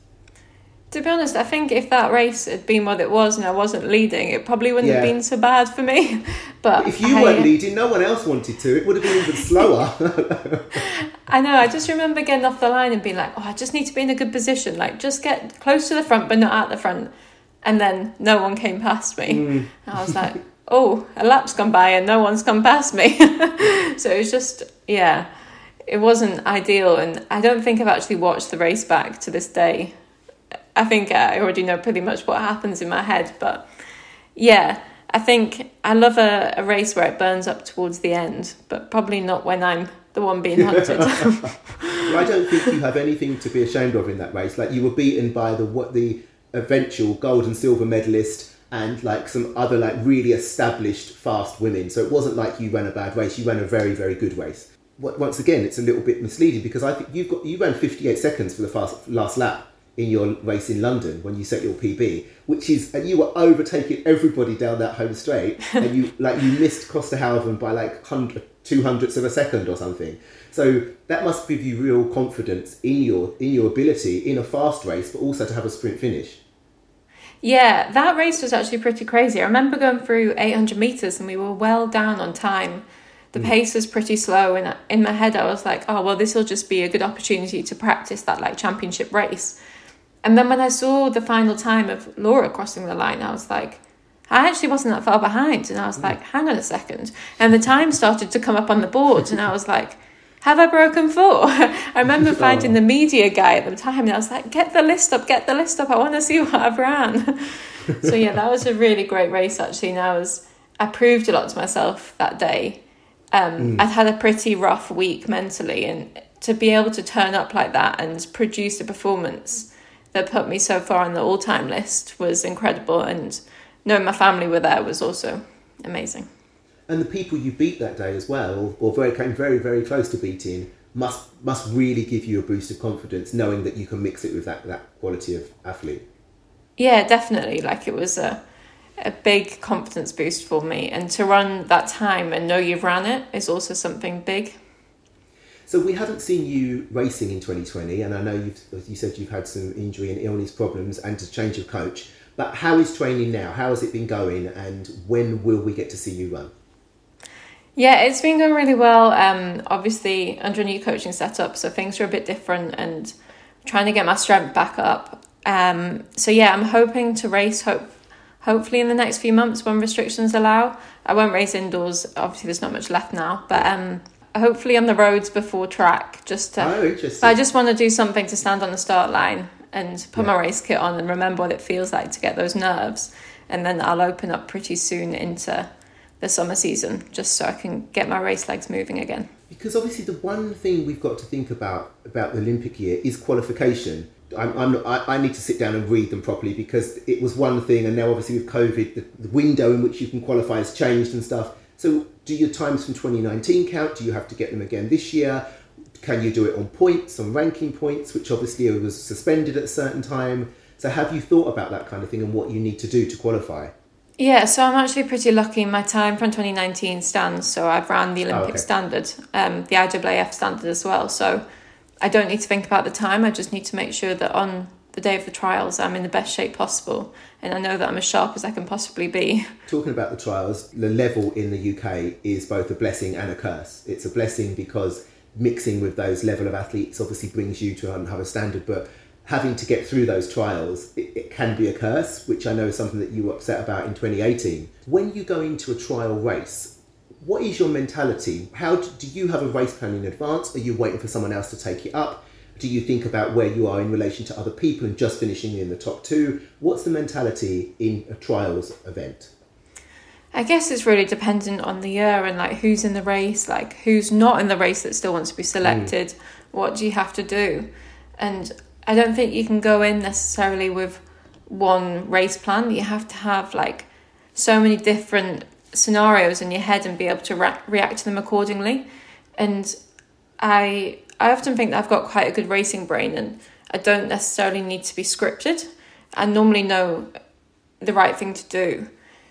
To be honest, I think if that race had been what it was and I wasn't leading, it probably wouldn't have been so bad for me. [laughs] But if you I, weren't leading no one else wanted to it would have been even slower [laughs] I know. I just remember getting off the line and being like, "Oh, I just need to be in a good position. Like, just get close to the front, but not at the front." And then no one came past me. Mm. I was like, "Oh, a lap's gone by and no one's come past me." [laughs] so it was just, yeah, it wasn't ideal. And I don't think I've actually watched the race back to this day. I think I already know pretty much what happens in my head, but yeah, I think I love a, a race where it burns up towards the end, but probably not when I'm the one being [laughs] hunted. Well, I don't think you have anything to be ashamed of in that race. Like you were beaten by the what the eventual gold and silver medalist and like some other like really established fast women. So it wasn't like you ran a bad race. You ran a very very good race. What- Once again, it's a little bit misleading because I think you've got you ran 58 seconds for the fast, last lap in your race in London when you set your PB, which is and you were overtaking everybody down that home straight, [laughs] and you like you missed Klosterhalfen by like hundred two hundredths of a second or something. So that must give you real confidence in your in your ability in a fast race, but also to have a sprint finish. yeah, that race was actually pretty crazy. I remember going through 800 meters and we were well down on time. The hmm. pace was pretty slow, and in my head, I was like, "Oh well, this will just be a good opportunity to practice that like championship race." And then when I saw the final time of Laura crossing the line, I was like, I actually wasn't that far behind. And I was like, hang on a second. And the time started to come up on the board. and I was like, have I broken four? [laughs] I remember [laughs] finding the media guy at the time, and I was like, get the list up, get the list up. I want to see what I've ran. [laughs] so yeah, that was a really great race actually. And I was, I proved a lot to myself that day. Um, I'd had a pretty rough week mentally, and to be able to turn up like that and produce a performance that put me so far on the all-time list was incredible. And knowing my family were there was also amazing. And the people you beat that day as well, or, or very came very very close to beating, must must really give you a boost of confidence, knowing that you can mix it with that that quality of athlete. Yeah, definitely. Like it was a a big confidence boost for me, and to run that time and know you've ran it is also something big. So we haven't seen you racing in 2020, and I know you've you said you've had some injury and illness problems and a change of coach. But how is training now? How has it been going, and when will we get to see you run? Yeah, it's been going really well. Um, obviously under a new coaching setup, so things are a bit different, and trying to get my strength back up. Um, so yeah, I'm hoping to race. Hope hopefully in the next few months when restrictions allow. I won't race indoors. Obviously, there's not much left now, but um, hopefully on the roads before track. Just to, Oh, interesting. I just want to do something to stand on the start line and put my race kit on and remember what it feels like to get those nerves. And then I'll open up pretty soon into the summer season just so I can get my race legs moving again. Because obviously, the one thing we've got to think about about the Olympic year is qualification. I'm, I'm not, I, I need to sit down and read them properly because it was one thing, and now obviously with COVID, the, the window in which you can qualify has changed and stuff. So, do your times from 2019 count? Do you have to get them again this year? Can you do it on points, on ranking points, which obviously was suspended at a certain time? So, have you thought about that kind of thing and what you need to do to qualify? Yeah, so I'm actually pretty lucky. My time from 2019 stands, so I've ran the Olympic okay. standard, um, the IAAF standard as well. So I don't need to think about the time. I just need to make sure that on the day of the trials, I'm in the best shape possible, and I know that I'm as sharp as I can possibly be. Talking about the trials, the level in the UK is both a blessing and a curse. It's a blessing because mixing with those level of athletes obviously brings you to um, have a standard, but having to get through those trials, it, it can be a curse, which I know is something that you were upset about in 2018. When you go into a trial race, what is your mentality? How do, do you have a race plan in advance? Are you waiting for someone else to take it up? Do you think about where you are in relation to other people and just finishing in the top two? What's the mentality in a trials event? I guess it's really dependent on the year and like who's in the race, like who's not in the race that still wants to be selected. Mm. What do you have to do? And I don't think you can go in necessarily with one race plan. You have to have like so many different scenarios in your head and be able to re- react to them accordingly. And I I often think that I've got quite a good racing brain and I don't necessarily need to be scripted. I normally know the right thing to do.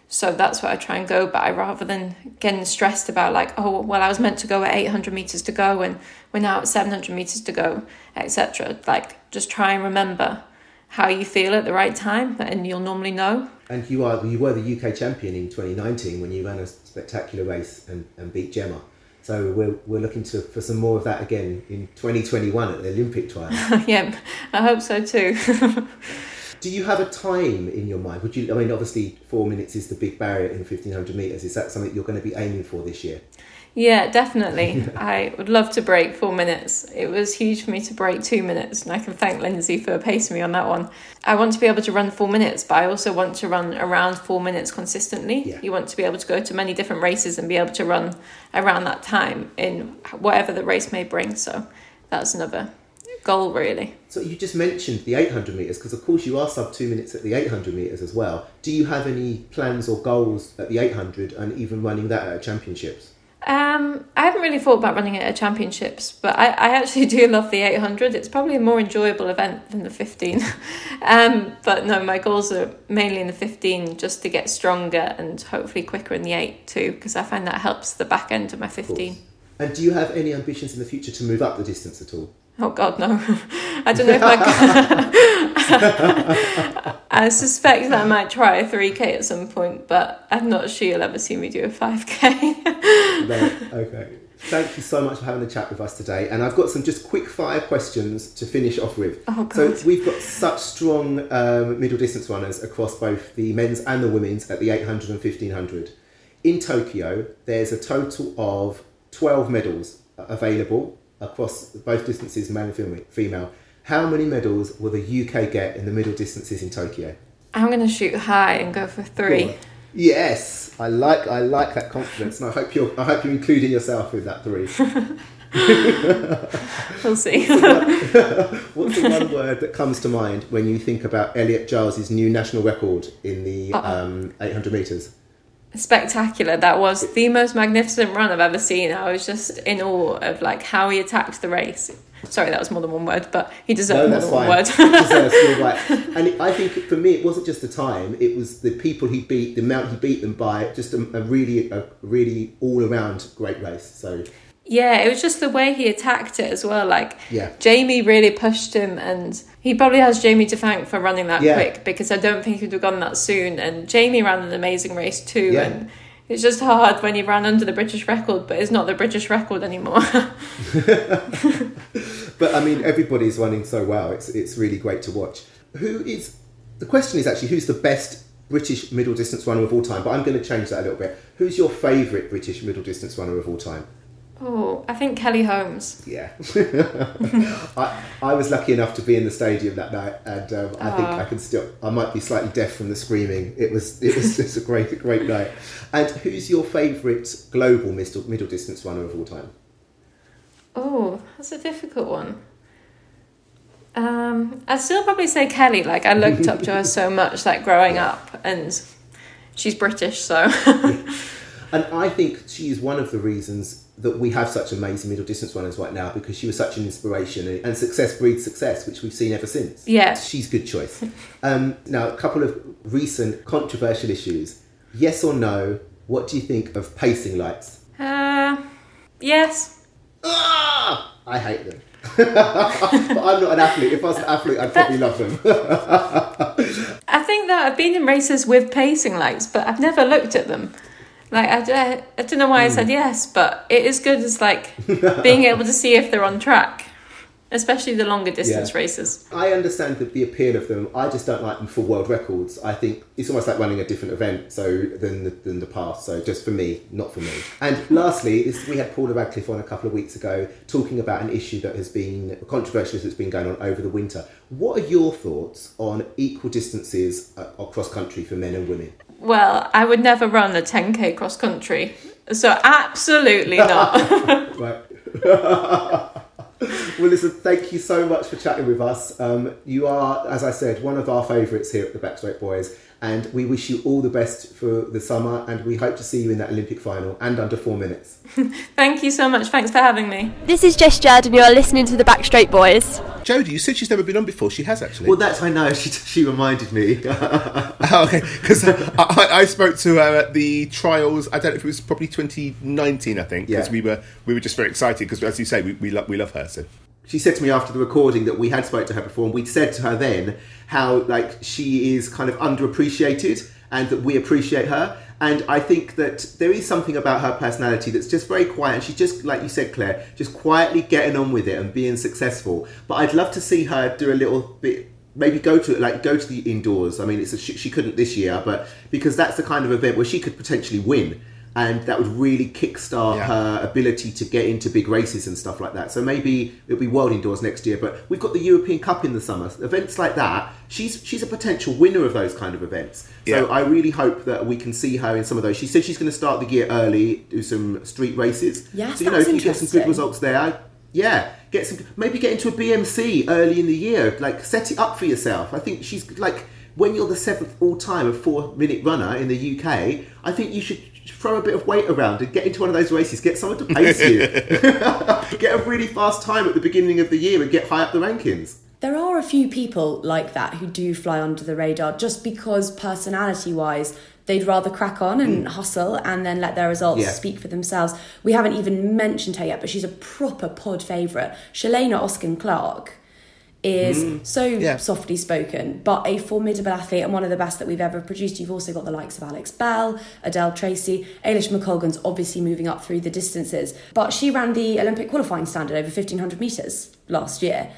So that's what I try and go by rather than getting stressed about like, oh, well, I was meant to go at 800 meters to go and we're now at 700 meters to go, etc. Like, just try and remember how you feel at the right time and you'll normally know. And you are you were the UK champion in 2019 when you ran a spectacular race and, and beat Jemma. So we're, we're looking to for some more of that again in 2021 at the Olympic trials. [laughs] yeah, I hope so too. [laughs] Do you have a time in your mind? Would you? I mean, obviously, four minutes is the big barrier in fifteen hundred meters. Is that something you're going to be aiming for this year? Yeah, definitely. [laughs] I would love to break four minutes. It was huge for me to break two minutes, and I can thank Lindsay for pacing me on that one. I want to be able to run four minutes, but I also want to run around four minutes consistently. Yeah. You want to be able to go to many different races and be able to run around that time in whatever the race may bring. So that's another goal, really. So you just mentioned the 800 meters because, of course, you are sub two minutes at the 800 meters as well. Do you have any plans or goals at the 800 and even running that at championships? Um, I haven't really thought about running it at championships, but I, I actually [laughs] do love the 800. It's probably a more enjoyable event than the 15. [laughs] um, but no, my goals are mainly in the 15 just to get stronger and hopefully quicker in the 8 too, because I find that helps the back end of my 15. And do you have any ambitions in the future to move up the distance at all? Oh God, no! [laughs] I don't know if I. Can. [laughs] I suspect that I might try a three k at some point, but I'm not sure you'll ever see me do a five k. [laughs] okay. Thank you so much for having a chat with us today. And I've got some just quick fire questions to finish off with. Oh, God. so we've got such strong um, middle distance runners across both the men's and the women's at the 800 and 1500. In Tokyo, there's a total of 12 medals available across both distances, male and female. How many medals will the UK get in the middle distances in Tokyo? I'm going to shoot high and go for three. Yes, I like I like that confidence, and I hope you're I hope you're including yourself with that three. [laughs] we'll see. What's the, [laughs] what's the, one word that comes to mind when you think about Elliot Giles's new national record in the um, 800 meters? Spectacular. That was the most magnificent run I've ever seen. I was just in awe of like how he attacked the race. Sorry, that was more than one word, but he deserved no, more than fine. [laughs] one word. deserves, right. And I think for me, it wasn't just the time; it was the people he beat, the amount he beat them by. Just a, a really, a really all-around great race. So yeah, it was just the way he attacked it as well. Like, yeah. Jamie really pushed him, and he probably has Jamie to thank for running that yeah. quick because I don't think he'd have gone that soon. And Jamie ran an amazing race too, yeah. and it's just hard when you ran under the British record, but it's not the British record anymore. [laughs] [laughs] but I mean, everybody's running so well. It's it's really great to watch. Who is the question is actually who's the best British middle distance runner of all time? But I'm going to change that a little bit. Who's your favourite British middle distance runner of all time? Oh, I think Kelly Holmes. Yeah, [laughs] I, I was lucky enough to be in the stadium that night, and um, I think I can still. I might be slightly deaf from the screaming. It was it was [laughs] just a great great night. And who's your favourite global middle middle distance runner of all time? Oh, that's a difficult one. Um, I'd still probably say Kelly. Like I looked up to her so [laughs] much, like growing up, and she's British, so. and I think she is one of the reasons that we have such amazing middle distance runners right now because she was such an inspiration and success breeds success, which we've seen ever since. Yeah. She's a good choice. um, now, a couple of recent controversial issues. Yes or no, what do you think of pacing lights? Uh, yes. Ah! I hate them. [laughs] but I'm not an athlete. If I was an athlete, I'd probably love them. [laughs] I think that I've been in races with pacing lights, but I've never looked at them. Like I, I, don't know why I said hmm. yes, but it is good as like being [laughs] able to see if they're on track especially the longer distance Yeah. races. I understand the, the appeal of them. I just don't like them for world records. I think it's almost like running a different event so than the, than the past. So just for me, not for me. And lastly, this, we had Paula Radcliffe on a couple of weeks ago talking about an issue that has been controversial that's been going on over the winter. What are your thoughts on equal distances uh, across country for men and women? Well, I would never run a 10k cross country, so absolutely [laughs] not. Right. [laughs] well, listen, thank you so much for chatting with us. Um, you are, as I said, one of our favourites here at the Backstraight Boys, and we wish you all the best for the summer, and we hope to see you in that Olympic final and under four minutes. [laughs] Thank you so much. Thanks for having me. This is Jess Judd, and you're listening to the Backstraight Boys. Jodie, you said she's never been on before. She has actually. Well, that's I know. She she reminded me. [laughs] Oh, okay, because I, I, I spoke to her at the trials. I don't know if it was probably 2019. I think because Yeah. we were we were just very excited because, as you say, we we, lo- we love her. So she said to me after the recording that we had spoke to her before, and we'd said to her then how like she is kind of underappreciated, and that we appreciate her. And I think that there is something about her personality that's just very quiet. And she's just, like you said, Claire, just quietly getting on with it and being successful. But I'd love to see her do a little bit, maybe go to like go to the indoors. I mean, it's a, she, she couldn't this year, but because that's the kind of event where she could potentially win. And that would really kickstart Yeah. her ability to get into big races and stuff like that. So maybe it'll be world indoors next year. But we've got the European Cup in the summer. Events like that, she's she's a potential winner of those kind of events. So Yeah. I really hope that we can see her in some of those. She said she's going to start the year early, do some street races. Yes, so you know if you get some good results there, yeah, get some maybe get into a BMC early in the year. Like set it up for yourself. I think she's like when you're the seventh all time of four minute runner in the UK. I think you should throw a bit of weight around and get into one of those races. Get someone to pace you. [laughs] [laughs] get a really fast time at the beginning of the year and get high up the rankings. There are a few people like that who do fly under the radar just because personality wise they'd rather crack on and hmm. hustle and then let their results Yeah. speak for themselves. We haven't even mentioned her yet, but she's a proper pod favourite. Shelayna Oskan-Clarke is mm. so Yeah. softly spoken, but a formidable athlete and one of the best that we've ever produced. You've also got the likes of Alex Bell, Adelle Tracey, Eilish McColgan's obviously moving up through the distances, but she ran the Olympic qualifying standard over 1500 metres last year.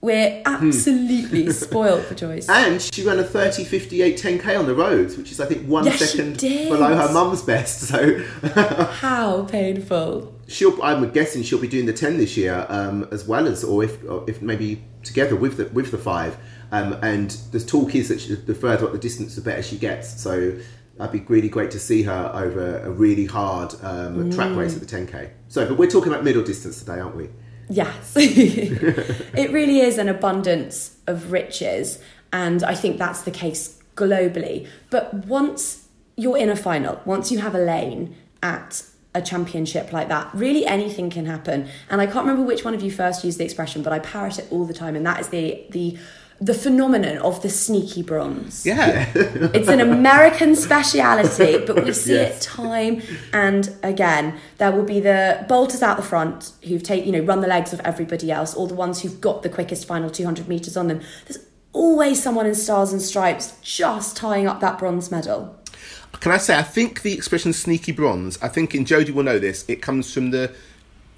We're hmm. absolutely [laughs] spoiled for choice. And she ran a 30, 58, 10k on the roads, which is I think one Yes, second below her mum's best. So How painful. She'll I'm guessing she'll be doing the 10 this year um, as well as or if or if maybe together with the with the 5 um, and the talk is that she, the further up the distance the better she gets so that'd be really great to see her over a really hard um, track race at the 10k so but we're talking about middle distance today aren't we Yes. [laughs] it really is an abundance of riches, and I think that's the case globally. But once you're in a final, once you have a lane at a championship like that, really anything can happen. And I can't remember which one of you first used the expression, but I parrot it all the time, and that is the the the phenomenon of the sneaky bronze. yeah, [laughs] It's an American speciality, but we see Yes. it time and again. There will be the bolters out the front who've take, you know, run the legs of everybody else, or the ones who've got the quickest final 200 meters on them. There's always someone in stars and stripes just tying up that bronze medal. Can I say, I think the expression sneaky bronze, I think, and Jodie will know this, it comes from the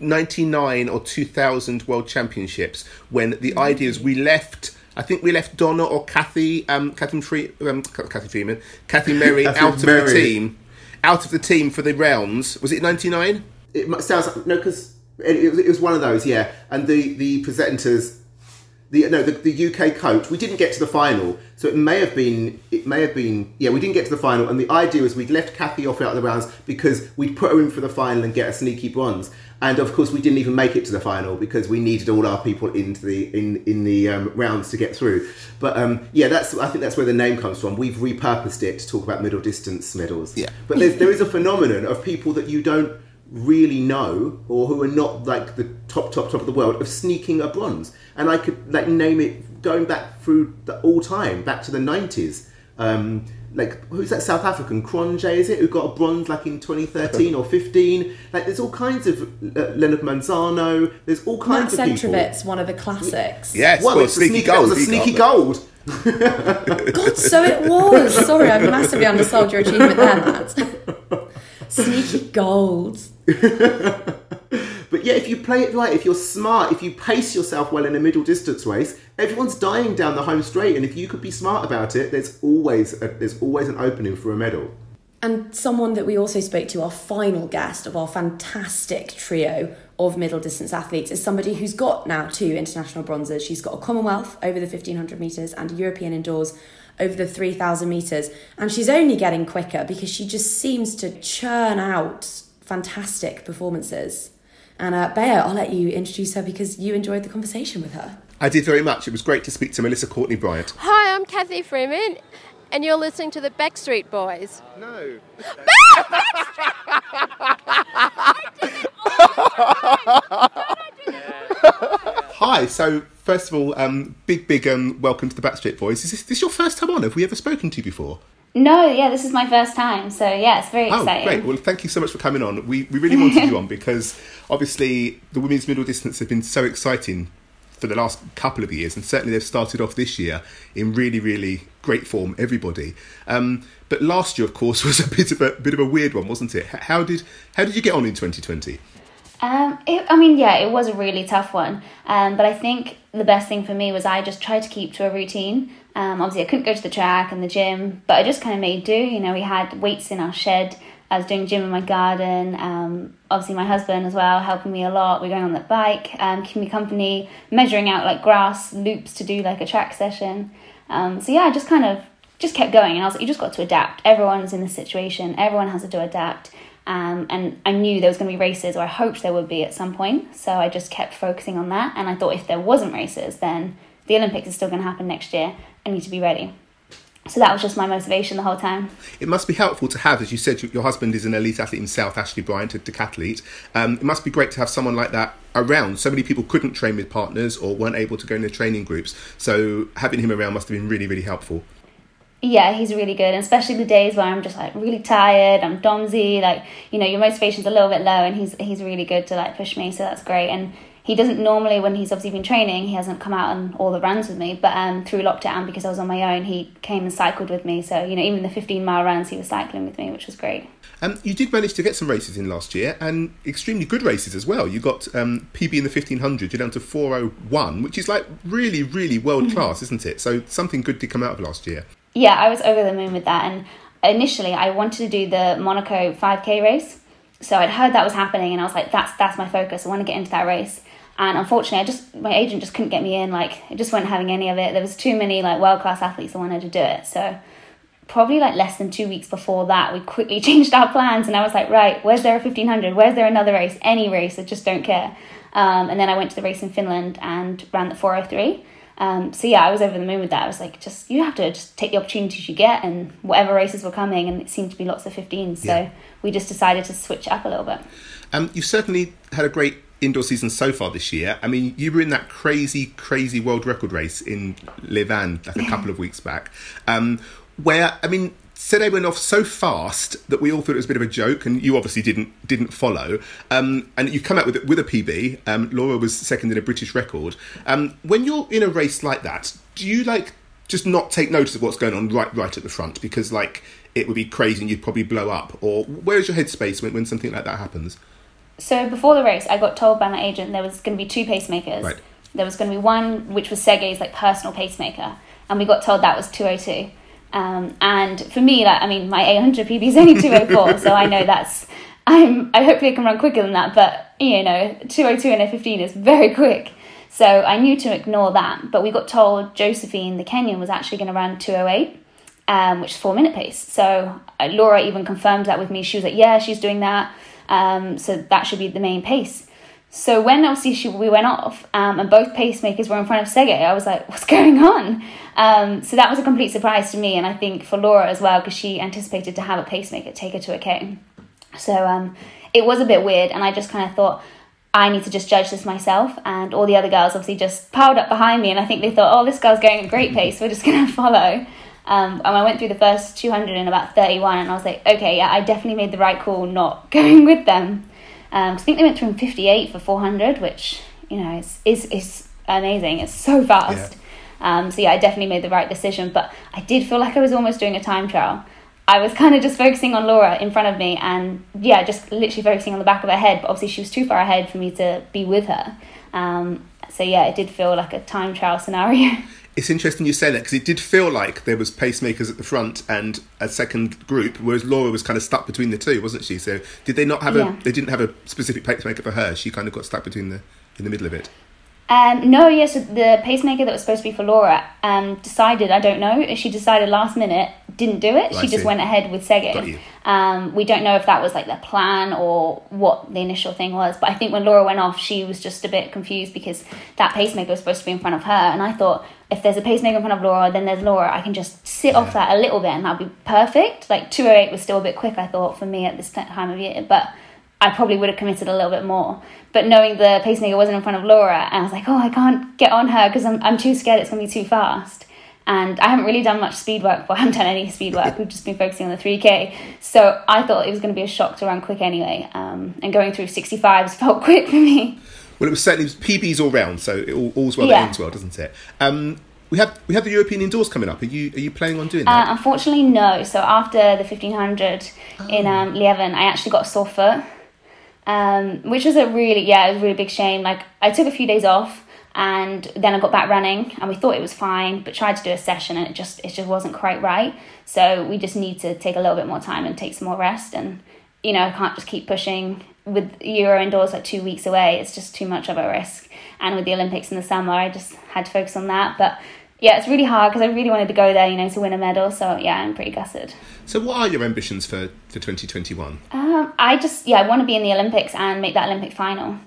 99 or 2000 World Championships when the idea is we left. I think we left Donna or Kathy, um, Kathy, Free, um, Cathy Freeman, Kathy Merry out of Merry. the team, out of the team for the rounds. Was it 99? it sounds like no because it, it, it was one of those yeah and the the presenters the no the, the UK coach we didn't get to the final so it may have been it may have been yeah we didn't get to the final and the idea was we'd left Kathy off out of the rounds because we'd put her in for the final and get a sneaky bronze. And of course we didn't even make it to the final because we needed all our people into the in in the um, rounds to get through. But um, yeah that's I think that's where the name comes from. We've repurposed it to talk about middle distance medals. Yeah. but there is a phenomenon of people that you don't really know or who are not like the top top top of the world of sneaking a bronze and i could like name it going back through the all time back to the 90s um like who's that south african Cronje is it who got a bronze like in 2013 [laughs] or 15 like there's all kinds of uh, leonel manzano there's all Matt kinds of people Centrowitz, one of the classics. Yes, well, well, it's sneaky sneaky, that gold. was a he got, sneaky but- gold [laughs] [laughs] God, so it was. Sorry, I've massively undersold your achievement there, Matt. Sneaky gold. [laughs] But yeah, if you play it right, if you're smart, if you pace yourself well in a middle distance race, everyone's dying down the home straight, and if you could be smart about it, there's always a, there's always an opening for a medal. And someone that we also spoke to, our final guest of our fantastic trio of middle distance athletes, is somebody who's got now two international bronzes. She's got a Commonwealth over the 1500 metres and a European indoors over the 3000 metres. And she's only getting quicker because she just seems to churn out fantastic performances. And uh, Bea, I'll let you introduce her because you enjoyed the conversation with her. I did very much. It was great to speak to Melissa Courtney Bryant. Hi, I'm Cathy Freeman, and you're listening to the Backstraight Boys. No. Backstraight Boys. [laughs] Hi. So first of all, um, big big um, welcome to the Backstraight Boys. Is this, this your first time on? Have we ever spoken to you before? No, yeah, this is my first time, so yeah, it's very Oh, exciting. great. Well, thank you so much for coming on. We, we really wanted [laughs] you on because obviously the women's middle distance have been so exciting for the last couple of years, and certainly they've started off this year in really, really great form, everybody. Um, but last year, of course, [laughs] was a bit of a bit of a weird one, wasn't it? How did how did you get on in 2020? Um, it, I mean, yeah, it was a really tough one. Um, but I think the best thing for me was I just tried to keep to a routine. Um, obviously, I couldn't go to the track and the gym, but I just kind of made do. You know, we had weights in our shed. I was doing gym in my garden. Um, obviously, my husband as well helping me a lot. We are going on the bike, um, keeping me company, measuring out like grass loops to do like a track session. Um, so yeah, I just kind of just kept going, and I was like, you just got to adapt. Everyone's in this situation. Everyone has to adapt. Um, and I knew there was going to be races, or I hoped there would be at some point. So I just kept focusing on that. And I thought if there wasn't races, then the Olympics is still going to happen next year. I need to be ready. So that was just my motivation the whole time. It must be helpful to have, as you said, your husband is an elite athlete himself, Ashley Bryant, a decathlete. Um, it must be great to have someone like that around. So many people couldn't train with partners or weren't able to go in the training groups. So having him around must have been really, really helpful. Yeah, he's really good, and especially the days where I'm just like really tired, I'm domsy, like you know your motivation's a little bit low, and he's he's really good to like push me, so that's great. And he doesn't normally, when he's obviously been training, he hasn't come out on all the runs with me, but um, through lockdown because I was on my own, he came and cycled with me. So you know even the 15 mile runs, he was cycling with me, which was great. Um, you did manage to get some races in last year, and extremely good races as well. You got um, PB in the 1500, you're down to 401, which is like really, really world class, isn't it? So something good did come out of last year. yeah, I was over the moon with that. And initially, I wanted to do the Monaco 5K race. So I'd heard that was happening, and I was like, "That's that's my focus. I want to get into that race." And unfortunately, I just my agent just couldn't get me in. Like, I just wasn't having any of it. There was too many like world class athletes that wanted to do it. So probably like less than two weeks before that, we quickly [laughs] changed our plans, and I was like, "Right, where's there a 1500? Where's there another race? Any race? I just don't care." Um, and then I went to the race in Finland and ran the 403. Um, so yeah, I was over the moon with that. I was like, just you have to just take the opportunities you get, and whatever races were coming, and it seemed to be lots of 15s. So Yeah. we just decided to switch up a little bit. Um, you've certainly had a great indoor season so far this year. I mean, you were in that crazy, crazy world record race in Liévin like a couple of weeks back, um, where I mean, Tsegay went off so fast that we all thought it was a bit of a joke, and you obviously didn't didn't follow. Um, and you've come out with it with a PB. Um, Laura was second in a British record. Um, when you're in a race like that, do you like just not take notice of what's going on right right at the front because like it would be crazy and you'd probably blow up? Or where's your headspace when, when something like that happens? So before the race, I got told by my agent there was going to be two pacemakers. Right. There was going to be one which was Tsegay's like personal pacemaker, and we got told that was 202. Um, and for me, like I mean, my 800 PB is only 204, so I know that's I'm I hopefully I can run quicker than that, but you know, 202 and a 15 is very quick. So I knew to ignore that, but we got told Josephine, the Kenyan, was actually going to run 208 um, which is four minute pace. So uh, Laura even confirmed that with me. She was like, "Yeah, she's doing that. Um, so that should be the main pace." So when obviously she, we went off um, and both pacemakers were in front of Tsegay, I was like, [laughs] "What's going on?" Um, so that was a complete surprise to me, and I think for Laura as well because she anticipated to have a pacemaker take her to a K. So um, it was a bit weird, and I just kind of thought. I need to just judge this myself, and all the other girls obviously just piled up behind me, and I think they thought, "Oh, this girl's going at a great pace. We're just going [laughs] to follow." Um, and I went through the first 200 in about 31, and I was like, okay, yeah, I definitely made the right call not [laughs] going with them. Um, I think they went through in 58 for 400, which, you know, is, is, is amazing. It's so fast. Um, so, yeah, I definitely made the right decision. But I did feel like I was almost doing a time trial. I was [laughs] kind of just focusing on Laura in front of me and yeah, just literally focusing on the back of her head. But obviously, she was too far ahead for me to be with her. Um, so yeah, it did feel like a time trial scenario. [laughs] It's interesting you say that because it did feel like there was pacemakers at the front and a second group, whereas Laura was kind of stuck between the two, wasn't she? So did they not have Yeah. a? They didn't have a specific pacemaker for her. She kind of got stuck between the in the middle of it. Um, no, yes, so the pacemaker that was supposed to be for Laura um, decided, I don't know, she decided last minute, didn't do it. She just went ahead with Got Um, we don't know if that was like their plan or what the initial thing was, but I think when Laura went off, she was just a bit confused because that pacemaker was supposed to be in front of her. And I thought, if there's a pacemaker in front of Laura, then there's Laura. I can just sit off that a little bit and that'd be perfect. Like 208 was still a bit quick, I thought, for me at this time of year, but I probably would have committed a little bit more. But knowing the pacemaker wasn't in front of Laura, and I was like, oh, I can't get on her because I'm, I'm too scared it's going to be too fast. And I haven't really done much speed work. [laughs] Well, I haven't done any speed work. We've just been focusing on the 3K. So I thought it was going to be a shock to run quick anyway. Um, and going through 65s [laughs] felt quick for me. Well, it was certainly it was PBs all round, so it all, all's well Yeah. that ends well, doesn't it? Um, we have we have the European indoors coming up. Are you are you planning on doing Uh, that? unfortunately, no. So after the 1500 in um, Liévin, I actually got a sore foot, um, which was a really, yeah, it was a really big shame. Like, I took a few days off and then I got back running and we thought it was fine, but tried to do a session and it just, it just wasn't quite right. So we just need to take a little bit more time and take some more rest. And, you know, I can't just keep pushing with Euro indoors like two weeks away. It's just too much of a risk. And with the Olympics in the summer, I just had to focus on that. But yeah, it's really hard because I really wanted to go there, you know, to win a medal. So yeah, I'm pretty gutted. So, what are your ambitions for for 2021? Um, I just yeah, I want to be in the Olympics and make that Olympic final.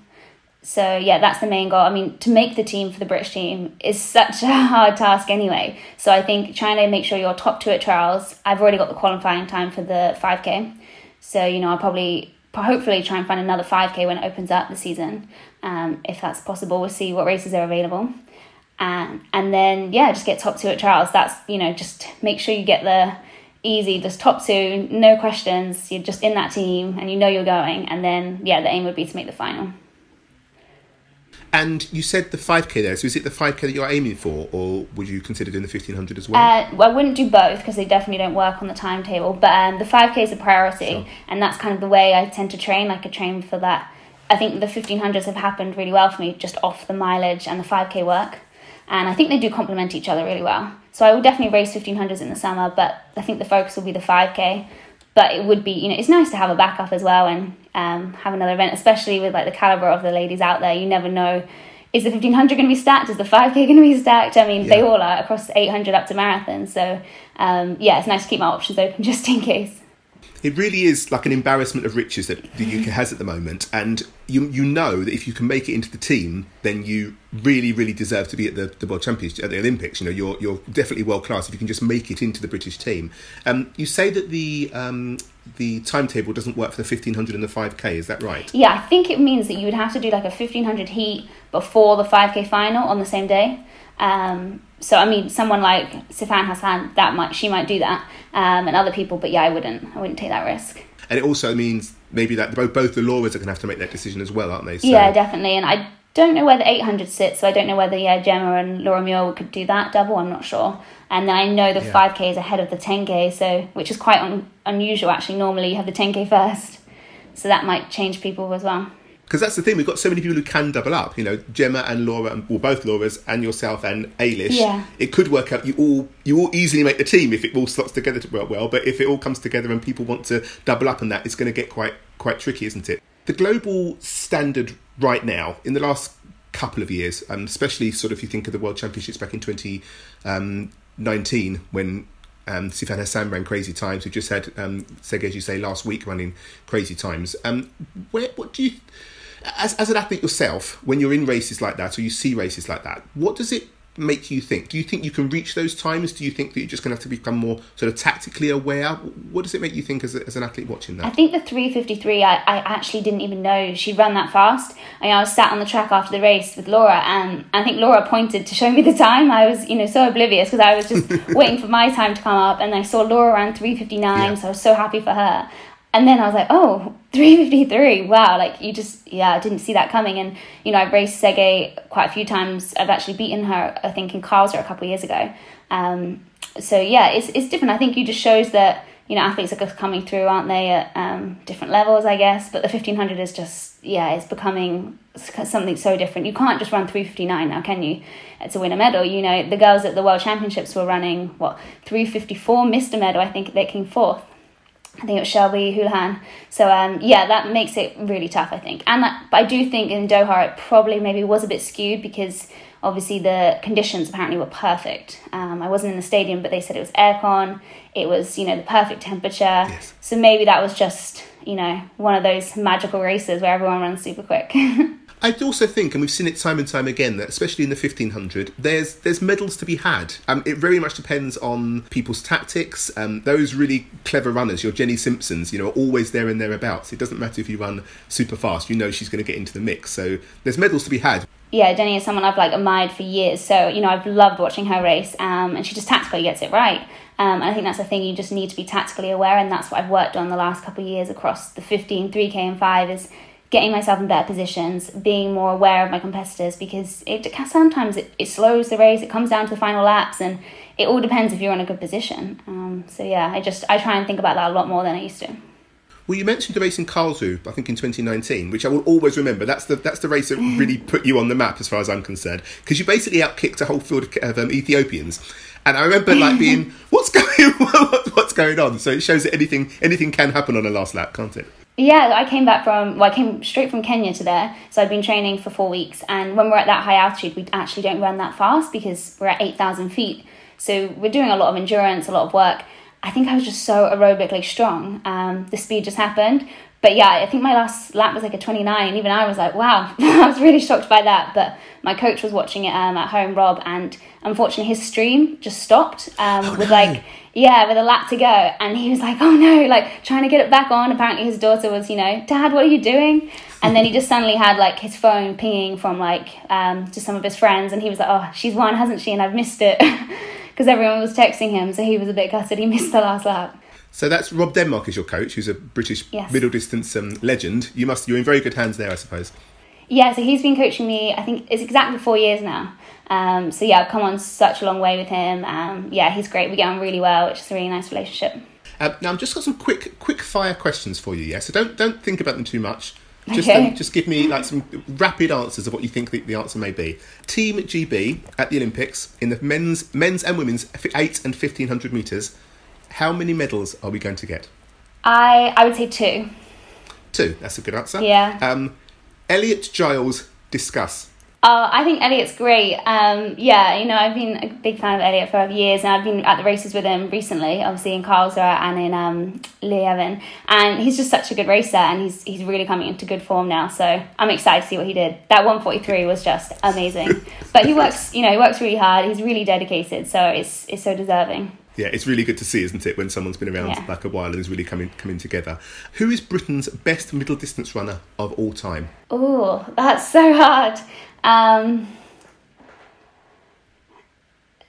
So yeah, that's the main goal. I mean, to make the team for the British team is such a hard task anyway. So I think trying to make sure you're top two at trials. I've already got the qualifying time for the five k. So you know, I'll probably hopefully try and find another five k when it opens up the season, um, if that's possible. We'll see what races are available. and and then yeah, just get top two at trials. That's you know just make sure you get the easy, just top two, no questions. You're just in that team and you know you're going, and then yeah, the aim would be to make the final. And you said the 5k there. So, is it the 5k that you're aiming for, or would you consider doing the 1500 as well? Uh, well, I wouldn't do both because they definitely don't work on the timetable. But um, the 5K is a priority, and that's kind of the way I tend to train. Like I train for that. I think the 1500s have happened really well for me, just off the mileage and the 5K work. And I think they do complement each other really well. So I will definitely race 1500s in the summer, but I think the focus will be the 5K. But it would be, you know, it's nice to have a backup as well and um, have another event, especially with like the caliber of the ladies out there. You never know is the 1500 going to be stacked? Is the 5k going to be stacked? I mean, they all are across 800 up to marathon. So, um, yeah, it's nice to keep my options open [laughs] just in case. It really is like an embarrassment of riches that the UK has at the moment, and you you know that if you can make it into the team, then you really really deserve to be at the, the World Championships at the Olympics. You know, you're you're definitely world class if you can just make it into the British team. Um, you say that the um, the timetable doesn't work for the 1500 and the 5k. Is that right? Yeah, I think it means that you would have to do like a 1500 heat before the 5k final on the same day. Um, so I mean, someone like Sifan Hassan, that might she might do that, um, and other people, but yeah, I wouldn't. I wouldn't take that risk. And it also means maybe that both both the Lauras are going to have to make that decision as well, aren't they? So, Yeah, definitely. And I don't know where the 800 sits, so I don't know whether yeah Jemma and Laura Muir could do that double. I'm not sure. And then I know the Yeah. 5k is ahead of the 10k, so which is quite un- unusual actually. Normally you have the 10k first, so that might change people as well. Because that's the thing, we've got so many people who can double up. You know, Jemma and Laura, and- well, both Laura's and yourself and Eilish. Yeah. It could work out. You all you all easily make the team if it all slots together to work well. But if it all comes together and people want to double up on that, it's going to get quite quite tricky, isn't it? The global standard right now, in the last couple of years, um, especially sort of if you think of the World Championships back in 2019 when um, Sifan Hassan ran crazy times. We just had um, Tsegay, as you say, last week running crazy times. Um, where, what do you, as, as an athlete yourself, when you're in races like that or you see races like that, what does it make you think? Do you think you can reach those times? Do you think that you're just going to have to become more sort of tactically aware? What does it make you think as, a, as an athlete watching that? I think the 353, I, I actually didn't even know she'd run that fast. I, mean, I was sat on the track after the race with Laura, and I think Laura pointed to show me the time. I was, you know, so oblivious because I was just [laughs] waiting for my time to come up, and I saw Laura ran 359, Yeah. so I was so happy for her. And then I was like, oh, [laughs] 353, wow, like you just, yeah, I didn't see that coming. And, you know, I've raced Tsegay quite a few times. I've actually beaten her, I think, in Karlsruhe a couple of years ago. Um, so, yeah, it's, it's different. I think it just shows that you know athletes are coming through, aren't they, at um, different levels, I guess. But the fifteen hundred is just yeah, it's becoming something so different. You can't just run three fifty nine now, can you? To win a medal, you know the girls at the World Championships were running what three fifty four, missed a medal. I think they came fourth. I think it was Shelby Houlihan. So um, yeah, that makes it really tough. I think, and that, but I do think in Doha it probably maybe was a bit skewed because obviously the conditions apparently were perfect. Um, I wasn't in the stadium, but they said it was aircon. It was you know the perfect temperature. Yes. So maybe that was just you know one of those magical races where everyone runs super quick. [laughs] I also think, and we've seen it time and time again, that especially in the fifteen hundred, there's there's medals to be had. Um, it very much depends on people's tactics. Um, those really clever runners, your Jenny Simpsons, you know, are always there and thereabouts. It doesn't matter if you run super fast; you know she's going to get into the mix. So there's medals to be had. yeah, Jenny is someone I've like admired for years. So you know, I've loved watching her race, um, and she just tactically gets it right. Um, and I think that's the thing you just need to be tactically aware, and that's what I've worked on the last couple of years across the 15, 3K, and 5 is getting myself in better positions, being more aware of my competitors because it sometimes it, it slows the race, it comes down to the final laps, and it all depends if you're in a good position. Um, so yeah, I just I try and think about that a lot more than I used to. Well, you mentioned the race in Karlsruhe, I think in 2019, which I will always remember. That's the that's the race that [laughs] really put you on the map, as far as I'm concerned, because you basically outkicked a whole field of, of um, Ethiopians. And I remember like being, [laughs] what's going, [laughs] what's going on? So it shows that anything anything can happen on a last lap, can't it? Yeah, I came back from well, I came straight from Kenya to there, so I'd been training for four weeks. And when we're at that high altitude, we actually don't run that fast because we're at eight thousand feet. So we're doing a lot of endurance, a lot of work. I think I was just so aerobically strong. Um, the speed just happened. But yeah, I think my last lap was like a 29. Even I was like, wow, [laughs] I was really shocked by that. But my coach was watching it um, at home, Rob, and unfortunately his stream just stopped um, Oh, with like, yeah, with a lap to go. And he was like, oh no, like trying to get it back on. Apparently his daughter was, you know, Dad, what are you doing? And then he just suddenly had like his phone pinging from like um, to some of his friends. And he was like, oh, she's won, hasn't she? And I've missed it. [laughs] Because everyone was texting him, so he was a bit gutted. He missed the last lap. So that's Rob Denmark is your coach, who's a British Yes. middle distance um, legend. You must you're in very good hands there, I suppose. Yeah, so he's been coaching me. I think it's exactly four years now. Um, so yeah, I've come on such a long way with him. Um, yeah, he's great. We get on really well, which is a really nice relationship. Uh, now I've just got some quick quick fire questions for you. Yeah, so don't don't think about them too much. Just Okay. um, just give me like some rapid answers of what you think the, the answer may be. Team GB at the Olympics in the men's men's and women's eight and fifteen hundred meters. How many medals are we going to get? I I would say two. Two. That's a good answer. Yeah. Um, Elliot Giles discuss. Oh, I think Elliot's great. Um, yeah, you know, I've been a big fan of Elliot for years, and I've been at the races with him recently, obviously in Karlsruhe and in um. And he's just such a good racer, and he's he's really coming into good form now. So I'm excited to see what he did. That 143 was just amazing. [laughs] but he works, you know, he works really hard. He's really dedicated, so it's it's so deserving. Yeah, it's really good to see, isn't it, when someone's been around Yeah. like a while and is really coming coming together. Who is Britain's best middle distance runner of all time? Oh, that's so hard. Um,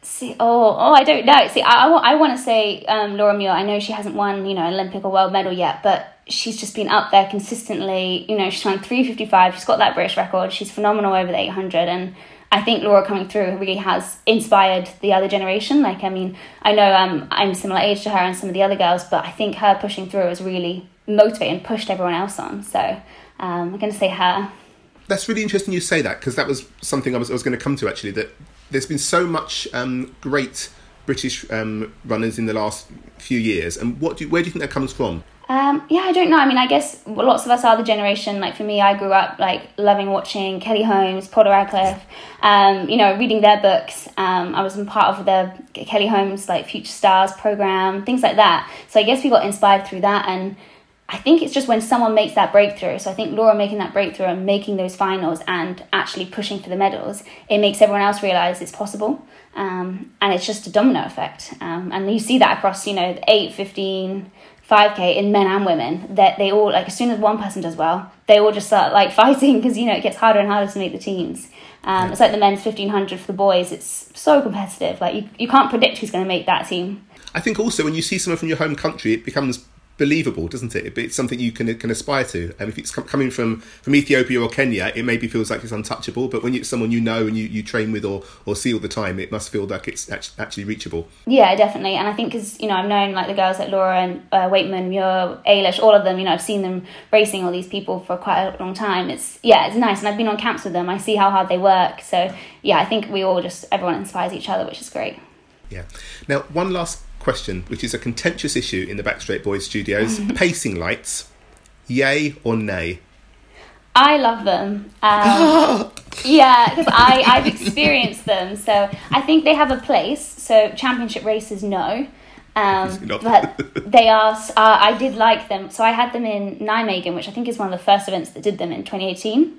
see, oh, oh, I don't know. See, I, I, want to say um, Laura Muir. I know she hasn't won, you know, an Olympic or world medal yet, but she's just been up there consistently. You know, she's won three fifty five. She's got that British record. She's phenomenal over the eight hundred, and I think Laura coming through really has inspired the other generation. Like, I mean, I know um, I'm similar age to her and some of the other girls, but I think her pushing through has really motivated and pushed everyone else on. So um, I'm going to say her. That's really interesting you say that because that was something I was, I was going to come to actually. That there's been so much um, great British um, runners in the last few years, and what do you, where do you think that comes from? Um, yeah, I don't know. I mean, I guess lots of us are the generation. Like for me, I grew up like loving watching Kelly Holmes, Paula Radcliffe. Um, you know, reading their books. Um, I was part of the Kelly Holmes like Future Stars program, things like that. So I guess we got inspired through that, and I think it's just when someone makes that breakthrough. So I think Laura making that breakthrough and making those finals and actually pushing for the medals, it makes everyone else realize it's possible. Um, and it's just a domino effect. Um, and you see that across, you know, the 8, 15, 5k in men and women that they all like as soon as one person does well they all just start like [laughs] fighting because you know it gets harder and harder to make the teams um, it's like the men's 1500 for the boys it's so competitive like you, you can't predict who's going to make that team I think also when you see someone from your home country, it becomes believable, doesn't it? It's something you can can aspire to. And if it's com- coming from, from Ethiopia or Kenya, it maybe feels like it's untouchable. But when it's someone you know and you, you train with or, or see all the time, it must feel like it's act- actually reachable. Yeah, definitely. And I think because, you know, I've known like the girls like Laura and uh, Weightman, Muir, Eilish, all of them, you know, I've seen them racing all these people for quite a long time. It's, yeah, it's nice. And I've been on camps with them. I see how hard they work. So, yeah, I think we all just, everyone inspires each other, which is great. Yeah. Now, one last question, which is a contentious issue in the Backstraight Boys studios [laughs] pacing lights, yay or nay? I love them. Um, [gasps] yeah, because I I've experienced them, so I think they have a place. So championship races, no, um, but they are. Uh, I did like them. So I had them in Nijmegen, which I think is one of the first events that did them in 2018.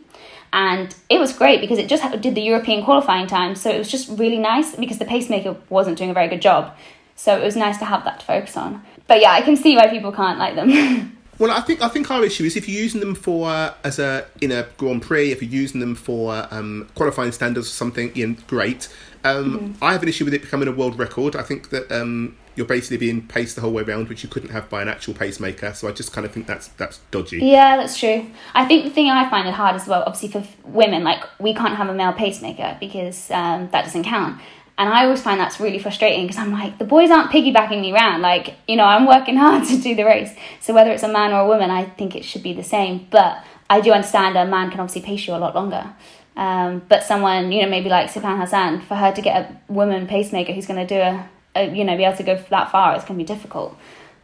And it was great because it just did the European qualifying time, so it was just really nice because the pacemaker wasn't doing a very good job. So it was nice to have that to focus on. But yeah, I can see why people can't like them. [laughs] Well, I think I think our issue is if you're using them for uh, as a in a Grand Prix, if you're using them for um, qualifying standards or something, Ian, great. Um, I have an issue with it becoming a world record. I think that um, you're basically being paced the whole way around, which you couldn't have by an actual pacemaker. So I just kind of think that's that's dodgy. Yeah, that's true. I think the thing I find it hard as well, obviously for f- women, like we can't have a male pacemaker because um, that doesn't count. And I always find that's really frustrating because I'm like, the boys aren't piggybacking me around. Like, you know, I'm working [laughs] hard to do the race. So whether it's a man or a woman, I think it should be the same. But I do understand a man can obviously pace you a lot longer. Um, but someone, you know, maybe like Sifan Hassan, for her to get a woman pacemaker who's going to do a, a, you know, be able to go that far, it's going to be difficult.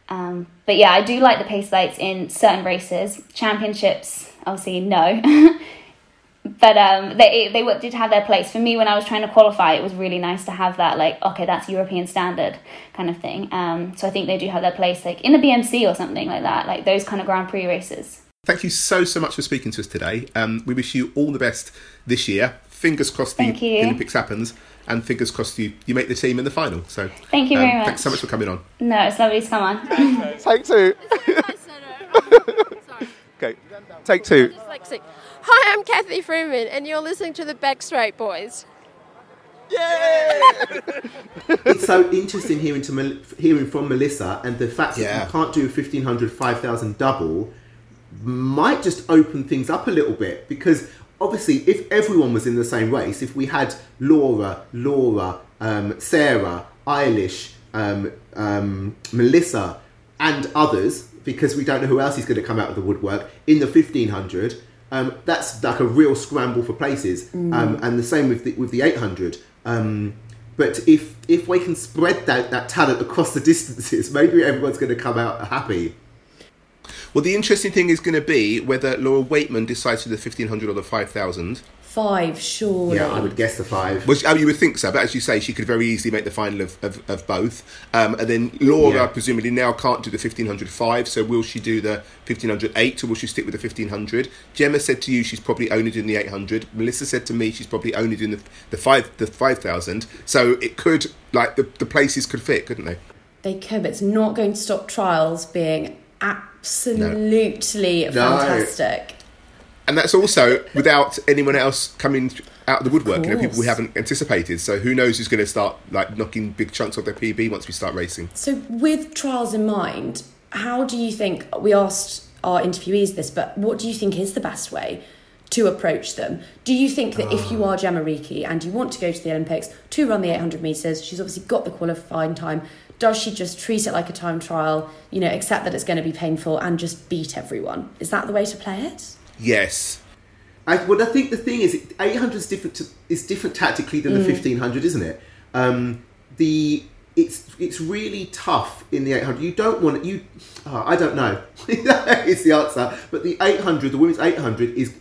Um, but yeah, I do like the pace lights in certain races. Championships, obviously, no. [laughs] but um, they they did have their place for me when I was trying to qualify. It was really nice to have that, like, okay, that's European standard kind of thing. Um, so I think they do have their place, like in the BMC or something like that, like those kind of Grand Prix races. Thank you so so much for speaking to us today. Um, we wish you all the best this year. Fingers crossed the, you. the Olympics happens, and fingers crossed you you make the team in the final. So Thank you um, very much. Thanks so much for coming on. No, it's lovely to come on. Take two. [laughs] [laughs] okay, take two. Dyslexic. Hi, I'm Cathy Freeman, and you're listening to the Backstraight Boys. Yay! It's so interesting hearing to hearing from Melissa and the fact Yeah. that you can't do a 1500 5000 double might just open things up a little bit because obviously if everyone was in the same race if we had Laura Laura um, Sarah Eilish um, um, Melissa and others because we don't know who else is going to come out of the woodwork in the 1500 um, that's like a real scramble for places. Um, and the same with the, with the 800 um, but if if we can spread that, that talent across the [laughs] distances maybe everyone's going to come out happy. Well, the interesting thing is going to be whether Laura Weightman decides to do the 1500 or the 5000. Five, surely. yeah I would guess the five Which, oh, you would think so, but as you say, she could very easily make the final of, of, of both. Um, and then Laura, Yeah. presumably, now can't do the 1500 5, so will she do the 1500 8 or will she stick with the 1500? Jemma said to you she's probably only doing the 800. Melissa said to me she's probably only doing the, the, five, the 5000. So it could, like, the, the places could fit, couldn't they? They could, but it's not going to stop trials being absolutely fantastic. And that's also without anyone else coming out of the woodwork, you know, people we haven't anticipated. So who knows who's going to start like knocking big chunks off their PB once we start racing. So, with trials in mind, how do you think we asked our interviewees this, but what do you think is the best way to approach them? Do you think that if you ah. are Jemma Reekie and you want to go to the Olympics to run the 800 metres, she's obviously got the qualifying time, does she just treat it like a time trial, you know, accept that it's going to be painful and just beat everyone? Is that the way to play it? Yes. I, well, I think the thing is, 800 is different. To, is different tactically than the 1500, isn't it? Um, the it's it's really tough in the 800. You don't want you. Oh, I don't know. [laughs] it's the answer. But the 800, the women's 800, is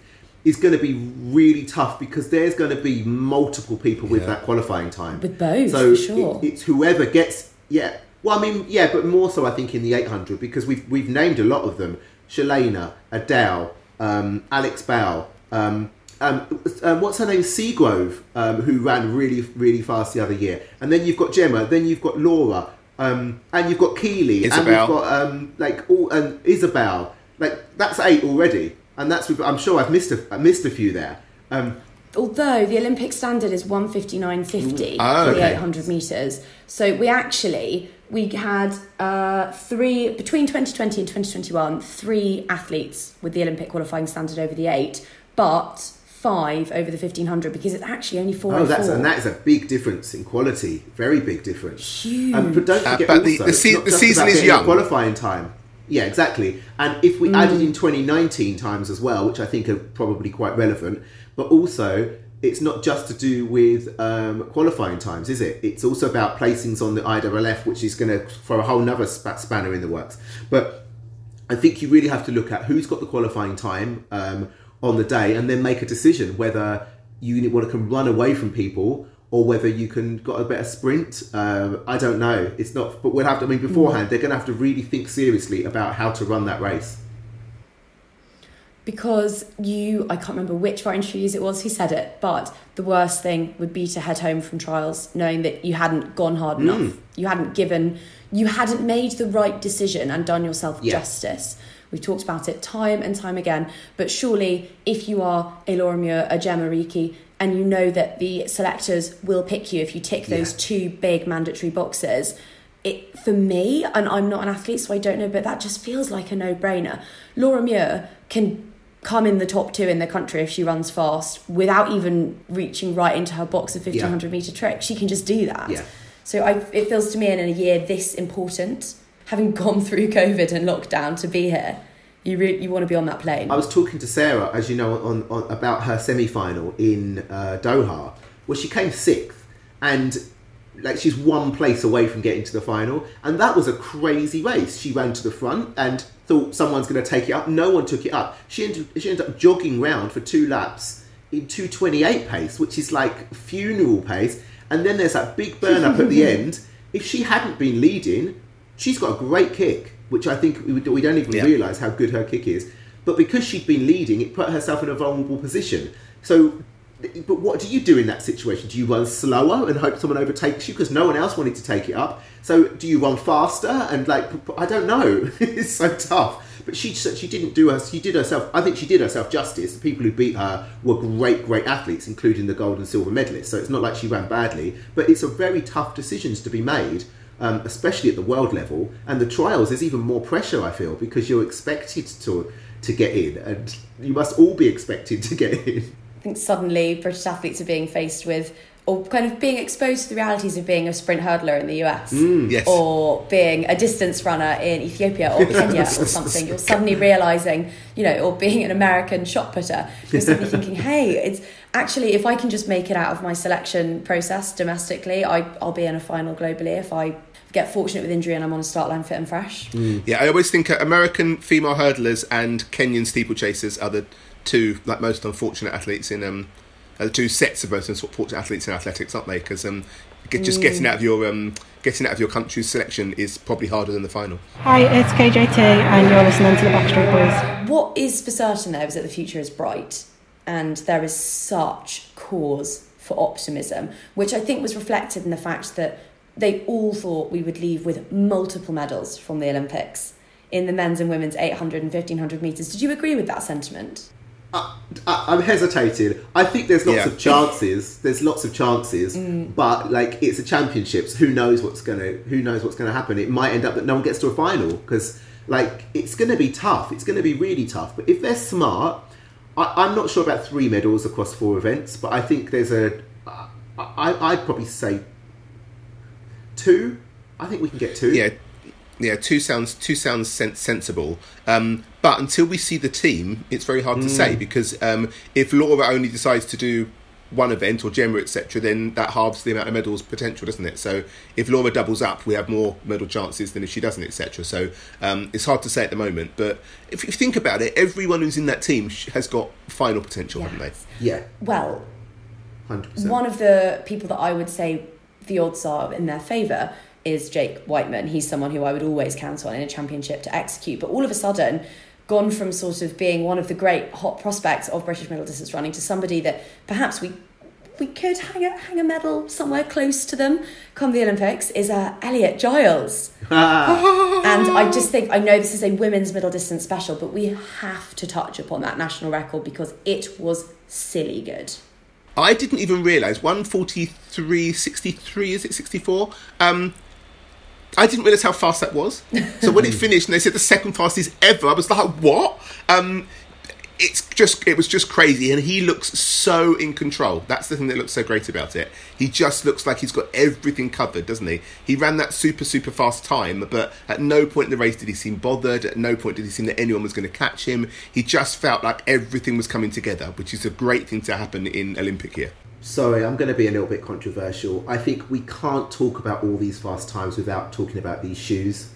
is going to be really tough because there's going to be multiple people with Yeah. that qualifying time. With both, so for sure. it- it's whoever gets. Yeah. Well, I mean, yeah, but more so, I think in the 800 because we've we've named a lot of them: Shelayna, Adelle, um, Alex Bow. Um, um, um, what's her name? Seagrove, um, who ran really, really fast the other year. And then you've got Jemma. Then you've got Laura, um, and you've got Keely, and Isabel. we've got um, like all and Isabel. Like that's eight already, and that's. I'm sure I've missed a I missed a few there. Um, Although the Olympic standard is 159.50 Oh, for the okay. 800 metres. So we actually, we had uh, three between 2020 and 2021 three athletes with the olympic qualifying standard over the eight but five over the 1500 because it's actually only four Oh, that's and that is a big difference in quality. Very big difference. Huge. Um, but don't Uh, forget but also, the it's se- the season is young. Qualifying time. Yeah, exactly. And if we added in 2019 times as well, which I think are probably quite relevant, but also it's not just to do with um, qualifying times, is it? It's also about placings on the IWLF, which is going to throw a whole nother spa- spanner in the works. But I think you really have to look at who's got the qualifying time um, on the day, and then make a decision whether you want to can run away from people or whether you can got a better sprint. Um, I don't know. It's not, but we'll have to. I mean, beforehand, they're going to have to really think seriously about how to run that race. Because you i can't remember which of our interviews it was who said it but the worst thing would be to head home from trials knowing that you hadn't gone hard hmm. enough you hadn't given you hadn't made the right decision and done yourself Yeah. justice we've talked about it time and time again but surely if you are a Laura Muir, a Jemma Reekie and you know that the selectors will pick you if you tick those Yeah. two big mandatory boxes it for me and I'm not an athlete so I don't know but that just feels like a no-brainer Laura Muir can come in the top two in the country if she runs fast without even reaching right into her box of 1500 meter trick she can just do that. Yeah. so I, it feels to me in a year this important. Having [laughs] gone through covid and lockdown to be here you really you want to be on that plane. I was talking to Sarah, as you know, on, on about her semi-final in uh, Doha, where she came sixth, and like she's one place away from getting to the final, and that was a crazy race. She ran to the front and thought someone's going to take it up. No one took it up. She ended, she ended up jogging round for two laps in 2:28 pace, which is like funeral pace. And then there's that big burn up at the [laughs] end. If she hadn't been leading, she's got a great kick, which I think we, we don't even Yeah. realise how good her kick is. But because she'd been leading, it put herself in a vulnerable position. So, but what do you do in that situation? Do you run slower and hope someone overtakes you because no one else wanted to take it up? So, do you run faster and like I don't know. [laughs] it's so tough. But she she didn't do her. She did herself. I think she did herself justice. The people who beat her were great, great athletes, including the gold and silver medalists. So it's not like she ran badly. But it's a very tough decisions to be made um, especially at the world level. And the trials, there's even more pressure, I feel, because you're expected to to get in, and you must all be expected to get in. Think suddenly British athletes are being faced with, or kind of being exposed to the realities of being a sprint hurdler in the US, mm, Yes. or being a distance runner in Ethiopia or Kenya [laughs] or something. You're suddenly realizing, you know, or being an American shot putter. You're suddenly thinking, [laughs] hey, it's actually if I can just make it out of my selection process domestically, I, I'll be in a final globally if I get fortunate with injury and I'm on a start line fit and fresh. Mm. Yeah, I always think American female hurdlers and Kenyan steeplechasers are the two like most unfortunate athletes in um, are the two sets of most unfortunate athletes in athletics, aren't they? Because um, get, just getting out of your um, getting out of your country's selection is probably harder than the final. Hi, it's KJT, and you're listening to the Backstraight Boys. What is for certain though is that the future is bright and there is such cause for optimism, which I think was reflected in the fact that they all thought we would leave with multiple medals from the Olympics in the men's and women's 800 and 1500 metres. Did you agree with that sentiment? I, I'm hesitating. I think there's lots Yeah. of chances. There's lots of chances, but like it's a championships. Who knows what's gonna Who knows what's gonna happen? It might end up that no one gets to a final because like it's gonna be tough. It's gonna be really tough. But if they're smart, I, I'm not sure about three medals across four events, but I think there's a. I, I, I'd probably say two. I think we can get two. Yeah, yeah. Two sounds two sounds sen- sensible. Um, but until we see the team, it's very hard to say because um, if Laura only decides to do one event or Jemma etc., then that halves the amount of medals potential, doesn't it? So if Laura doubles up, we have more medal chances than if she doesn't, etc. So um, it's hard to say at the moment. But if you think about it, everyone who's in that team has got final potential, haven't they? Yeah. Well, Hundred percent. one of the people that I would say the odds are in their favour is Jake Wightman. He's someone who I would always count on in a championship to execute. But all of a sudden, gone from sort of being one of the great hot prospects of British middle distance running to somebody that perhaps we we could hang a, hang a medal somewhere close to them come the Olympics is uh, Elliot Giles. [laughs] and I just think, I know this is a women's middle distance special, but we have to touch upon that national record because it was silly good. I didn't even realise 143.63, is it 64? Um, I didn't realise how fast that was. So when it [laughs] finished and they said the second fastest ever, I was like, what? Um, it's just it was just crazy. And he looks so in control. That's the thing that looks so great about it. He just looks like he's got everything covered doesn't he? He ran that super super fast time but at no point in the race did he seem bothered. At no point did he seem that anyone was going to catch him. He just felt like everything was coming together which is a great thing to happen in olympic year Sorry, I'm going to be a little bit controversial. I think we can't talk about all these fast times without talking about these shoes.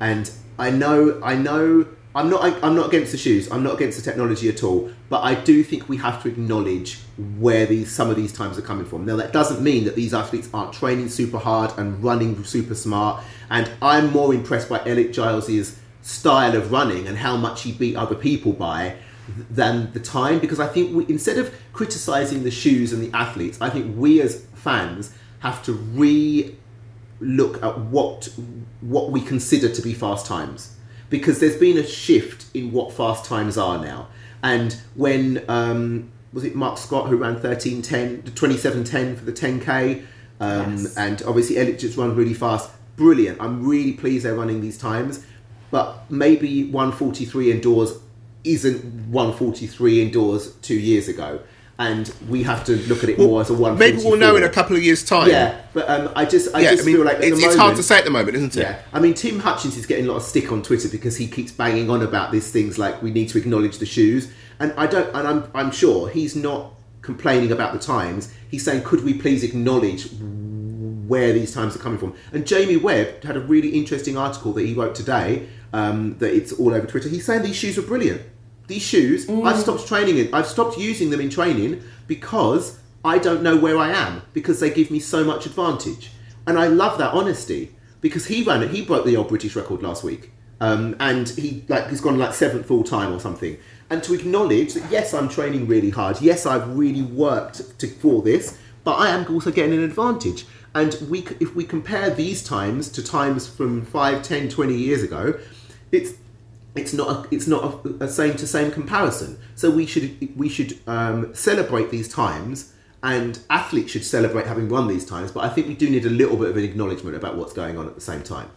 And I know, I know, I'm not, I'm not against the shoes. I'm not against the technology at all. But I do think we have to acknowledge where these some of these times are coming from. Now, that doesn't mean that these athletes aren't training super hard and running super smart. And I'm more impressed by Elliot Giles's style of running and how much he beat other people by than the time because I think we, instead of criticizing the shoes and the athletes, I think we as fans have to re look at what what we consider to be fast times because there's been a shift in what fast times are now. And when um, was it Marc Scott who ran 1310, 2710 for the 10k, um, Yes. and obviously Elliot just run really fast. Brilliant. I'm really pleased they're running these times, but maybe 143 indoors isn't 143 indoors two years ago. And we have to look at it more as a one. maybe we'll know in a couple of years time Yeah, but um, I just, I Yeah, just I mean, feel like at the it's, it's hard to say at the moment isn't it yeah, I mean, Tim Hutchings is getting a lot of stick on Twitter because he keeps banging on about these things like we need to acknowledge the shoes, and I don't, and I'm, I'm sure he's not complaining about the times. He's saying, could we please acknowledge where these times are coming from? And Jamie Webb had a really interesting article that he wrote today um, that it's all over Twitter. He's saying these shoes were brilliant. These shoes, I've stopped training in. I've stopped using them in training because I don't know where I am because they give me so much advantage. And I love that honesty because he ran it. He broke the old British record last week, um, and he like he's gone like seventh all time or something. And to acknowledge that yes, I'm training really hard. Yes, I've really worked to, for this, but I am also getting an advantage. And we, if we compare these times to times from 5, 10, 20 years ago, it's it's not a, it's not a, same to same comparison. So we should we should um, celebrate these times, and athletes should celebrate having run these times. But I think we do need a little bit of an acknowledgement about what's going on at the same time.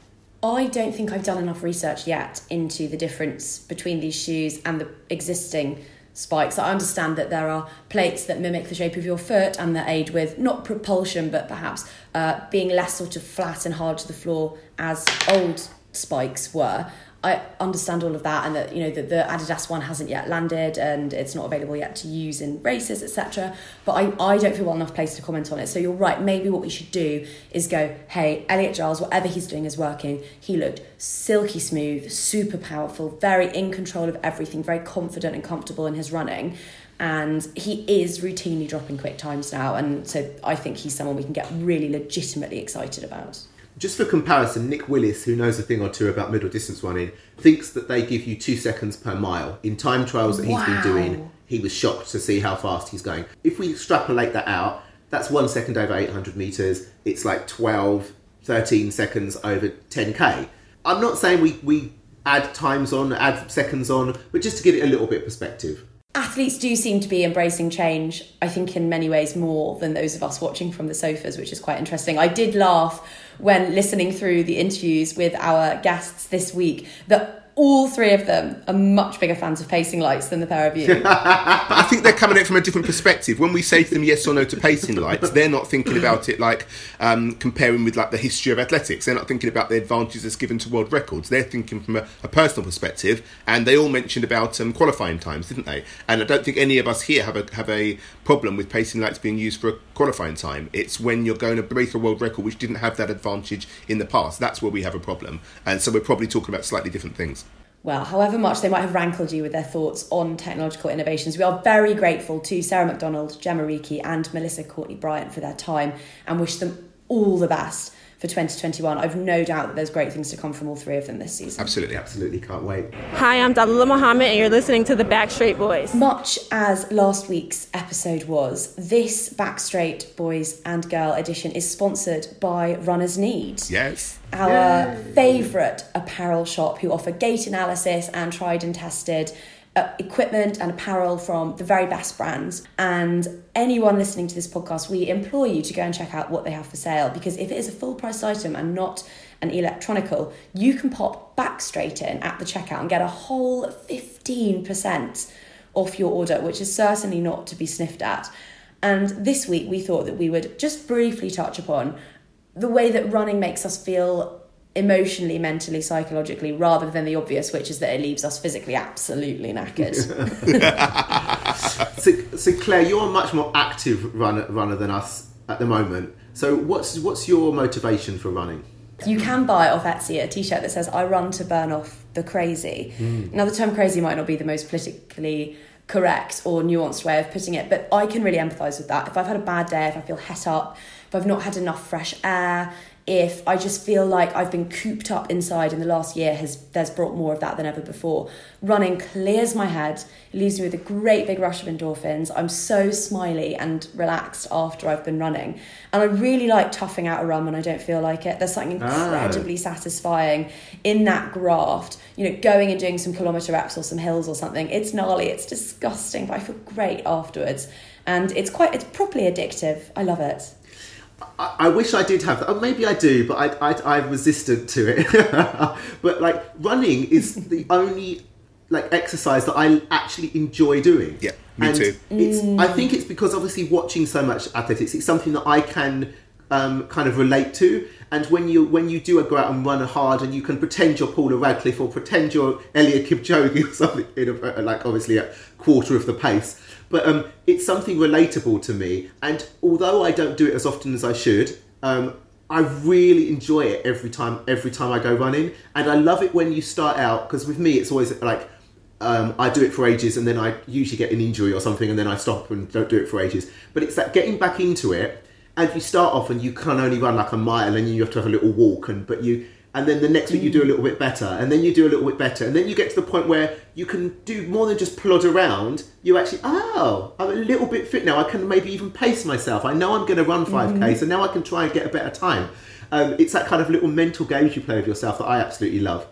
I don't think I've done enough research yet into the difference between these shoes and the existing spikes. I understand that there are plates that mimic the shape of your foot and that aid with not propulsion but perhaps uh, being less sort of flat and hard to the floor as old spikes were. I understand all of that and that you know that the Adidas one hasn't yet landed and it's not available yet to use in races etc but I, I don't feel well enough placed to comment on it. So you're right. Maybe what we should do is go hey Elliot Giles whatever he's doing is working. He looked silky smooth super powerful very in control of everything very confident and comfortable in his running. And he is routinely dropping quick times now. And so I think he's someone we can get really legitimately excited about Just for comparison, Nick Willis, who knows a thing or two about middle distance running, thinks that they give you two seconds per mile. In time trials that he's Wow. been doing, he was shocked to see how fast he's going. If we extrapolate that out, that's one second over 800 meters. It's like 12, 13 seconds over 10k. I'm not saying we, we add times on, add seconds on, but just to give it a little bit of perspective. Athletes do seem to be embracing change, I think, in many ways more than those of us watching from the sofas, which is quite interesting. I did laugh when listening through the interviews with our guests this week that all three of them are much bigger fans of pacing lights than the pair of you. But [laughs] I think they're coming at it from a different perspective. When we say to them yes or no to pacing lights, they're not thinking about it like um, comparing with like the history of athletics. They're not thinking about the advantages that's given to world records. They're thinking from a, a personal perspective. And they all mentioned about um, qualifying times, didn't they? And I don't think any of us here have a have a problem with pacing lights being used for a qualifying time. It's when you're going to break a world record which didn't have that advantage in the past. That's where we have a problem. And so we're probably talking about slightly different things. Well, however much they might have rankled you with their thoughts on technological innovations, we are very grateful to Sarah McDonald, Jemma Reekie, and Melissa Courtney Bryant for their time and wish them all the best for 2021. I've no doubt that there's great things to come from all three of them this season. Absolutely. Absolutely can't wait. Hi, I'm Dalilah Muhammad, and you're listening to the Backstraight Boys. Much as last week's episode was, this Backstraight Boys and Girl edition is sponsored by Runners Need. Yes. Our favourite apparel shop who offer gait analysis and tried and tested uh, equipment and apparel from the very best brands. And anyone listening to this podcast, we implore you to go and check out what they have for sale because if it is a full price item and not an electronical, you can pop back straight in at the checkout and get a whole 15% off your order, which is certainly not to be sniffed at. And this week we thought that we would just briefly touch upon the way that running makes us feel emotionally, mentally, psychologically, rather than the obvious, which is that it leaves us physically absolutely knackered. [laughs] so, so Claire, you're a much more active runner, runner than us at the moment. So what's what's your motivation for running? You can buy off Etsy a t-shirt that says "I run to burn off the crazy." Mm. Now, the term "crazy" might not be the most politically correct or nuanced way of putting it, but I can really empathise with that. If I've had a bad day, if I feel het up, if I've not had enough fresh air, if I just feel like I've been cooped up inside in the last year has there's brought more of that than ever before. Running clears my head, leaves me with a great big rush of endorphins. I'm so smiley and relaxed after I've been running. And I really like toughing out a run when I don't feel like it. There's something ah. incredibly ah. satisfying in that graft. You know, going and doing some kilometre reps or some hills or something. It's gnarly, it's disgusting, but I feel great afterwards. And it's quite it's properly addictive. I love it. I, I wish I did have that. Oh, maybe I do, but I, I, I'm resistant to it. [laughs] but like running is [laughs] the only like exercise that I actually enjoy doing. Yeah, me and too. It's, I think it's because obviously watching so much athletics, it's something that I can um, kind of relate to. And when you when you do go out and run hard, and you can pretend you're Paula Radcliffe or pretend you're Eliud Kipchoge [laughs] or something, in a, like obviously a quarter of the pace, but um, it's something relatable to me. And although I don't do it as often as I should, um, I really enjoy it every time. Every time I go running, and I love it when you start out because with me it's always like um, I do it for ages and then I usually get an injury or something and then I stop and don't do it for ages. But it's that getting back into it and you start off and you can only run like a mile and you have to have a little walk and but you and then the next week you do a little bit better and then you do a little bit better and then you get to the point where you can do more than just plod around. You actually oh i'm a little bit fit now. I can maybe even pace myself. I know i'm going to run 5k mm-hmm. so now i can try and get a better time. Um, it's that kind of little mental games you play with yourself that i absolutely love.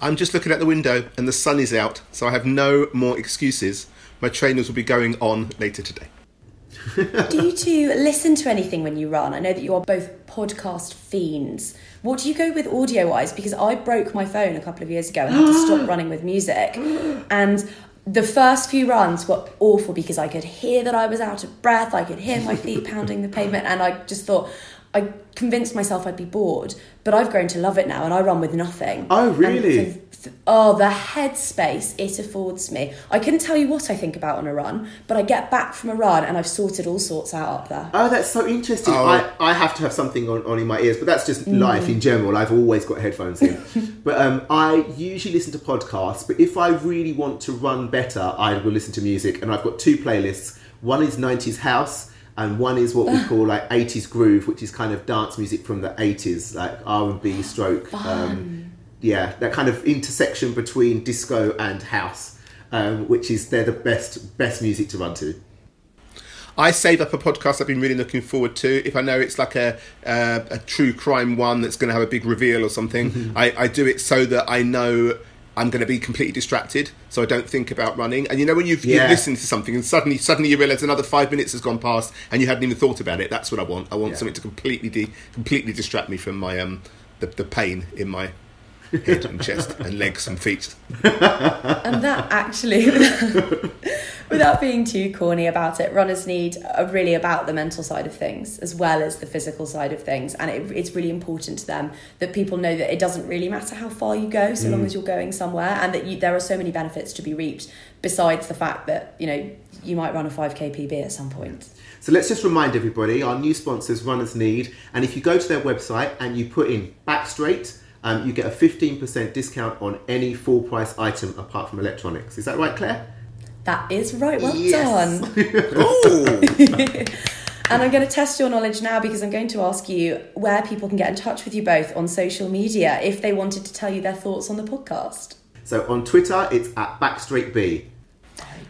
I'm just looking at the window and the sun is out so i have no more excuses. My trainers will be going on later today [laughs] do you two listen to anything when you run? I know that you are both podcast fiends. What do you go with audio wise? Because I broke my phone a couple of years ago and had to stop [gasps] running with music. And the first few runs were awful because I could hear that I was out of breath, I could hear my feet pounding the pavement, and I just thought, I convinced myself I'd be bored, but I've grown to love it now and I run with nothing. Oh, really? oh, the headspace it affords me. I couldn't tell you what I think about on a run, but I get back from a run and I've sorted all sorts out up there. Oh, that's so interesting. Oh. I, I have to have something on, on in my ears, but that's just mm. life in general. I've always got headphones in. [laughs] but um, I usually listen to podcasts, but if I really want to run better, I will listen to music. And I've got two playlists. One is 90s House and one is what we call like 80s groove which is kind of dance music from the 80s like r&b stroke um, yeah, that kind of intersection between disco and house, um, which is they're the best best music to run to. I save up a podcast I've been really looking forward to. If I know it's like a uh, a true crime one that's going to have a big reveal or something, mm-hmm. [laughs] I, I do it so that I know I'm going to be completely distracted, so I don't think about running. And you know when you've, yeah. you've listened to something and suddenly suddenly you realise another five minutes has gone past and you hadn't even thought about it. That's what I want. I want yeah. something to completely de- completely distract me from my um the, the pain in my head and chest and legs and feet. and that actually, [laughs] without being too corny about it, runners need are really about the mental side of things as well as the physical side of things. And it, it's really important to them that people know that it doesn't really matter how far you go, so mm. long as you're going somewhere, and that you, there are so many benefits to be reaped besides the fact that you know you might run a 5k PB at some point. So let's just remind everybody our new sponsors, Runners Need, and if you go to their website and you put in back straight um, you get a 15% discount on any full price item apart from electronics. Is that right, Claire? That is right. Well yes. done. [laughs] [laughs] and I'm going to test your knowledge now because I'm going to ask you where people can get in touch with you both on social media if they wanted to tell you their thoughts on the podcast. So on Twitter, it's at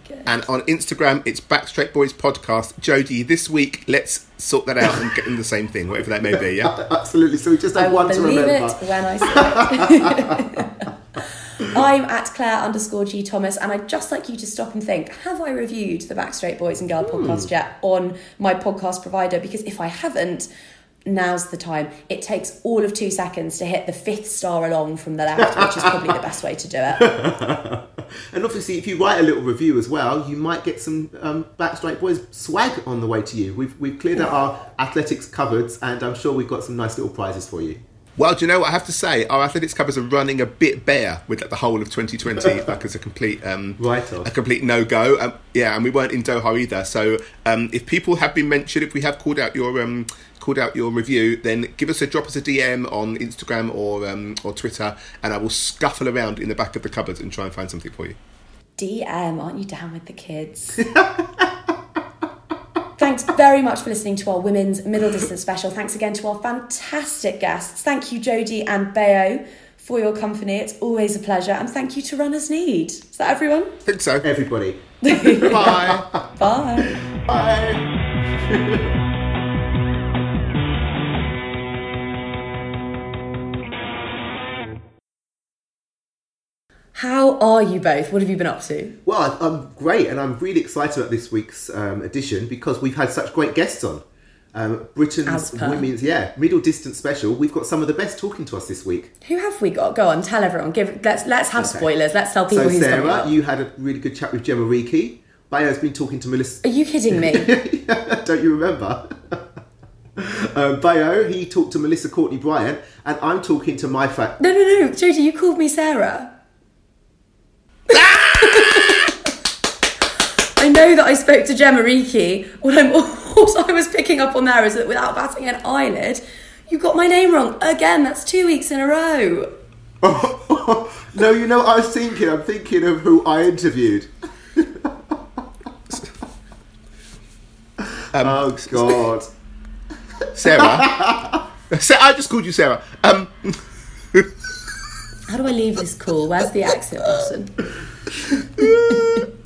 BackstraightB. And on Instagram, it's Backstraight Boys Podcast. Jody, this week, let's sort that out and get them the same thing, whatever that may be, yeah? [laughs] Absolutely. So we just have I one to remember. it when I [laughs] say it. [laughs] I'm at Claire underscore G Thomas, and I'd just like you to stop and think: Have I reviewed the Backstraight Boys and Girl hmm. podcast yet on my podcast provider? Because if I haven't, now's the time. It takes all of two seconds to hit the fifth star along from the left, which is probably the best way to do it. And obviously, if you write a little review as well, you might get some um, Backstraight Boys swag on the way to you. We've, we've cleared out our athletics cupboards, and I'm sure we've got some nice little prizes for you. Well, do you know what I have to say? Our athletics covers are running a bit bare with like, the whole of 2020, [laughs] like as a complete um, Right off. a complete no go. Um, yeah, and we weren't in Doha either. So um, if people have been mentioned, if we have called out your um, called out your review, then give us a drop us a DM on Instagram or um, or Twitter, and I will scuffle around in the back of the cupboards and try and find something for you. DM, aren't you down with the kids? [laughs] Thanks very much for listening to our women's middle distance special. Thanks again to our fantastic guests. Thank you, Jody and Bayo, for your company. It's always a pleasure. And thank you to Runners Need. Is that everyone? I think so. Everybody. [laughs] Bye. Bye. Bye. [laughs] How are you both? What have you been up to? Well, I'm great, and I'm really excited about this week's um, edition because we've had such great guests on. Um, Britain's women's, yeah, middle distance special. We've got some of the best talking to us this week. Who have we got? Go on, tell everyone. Give let's let's have Okay. spoilers. Let's tell people so, who's coming Sarah, you had a really good chat with Jemma Reekie. Bayo's been talking to Melissa. Are you kidding me? [laughs] Don't you remember? [laughs] um, Bayo, he talked to Melissa Courtney Bryant, and I'm talking to my fat. No, no, no, Jody, you called me Sarah. I know that I spoke to Jemma Reekie. What I'm [laughs] also I was picking up on there is that without batting an eyelid, you got my name wrong again. That's two weeks in a row. [laughs] no, you know what I was thinking? I'm thinking of who I interviewed. [laughs] oh, God. Sarah. Sa- I just called you Sarah. Um, how do I leave this call? Where's the exit button? [laughs]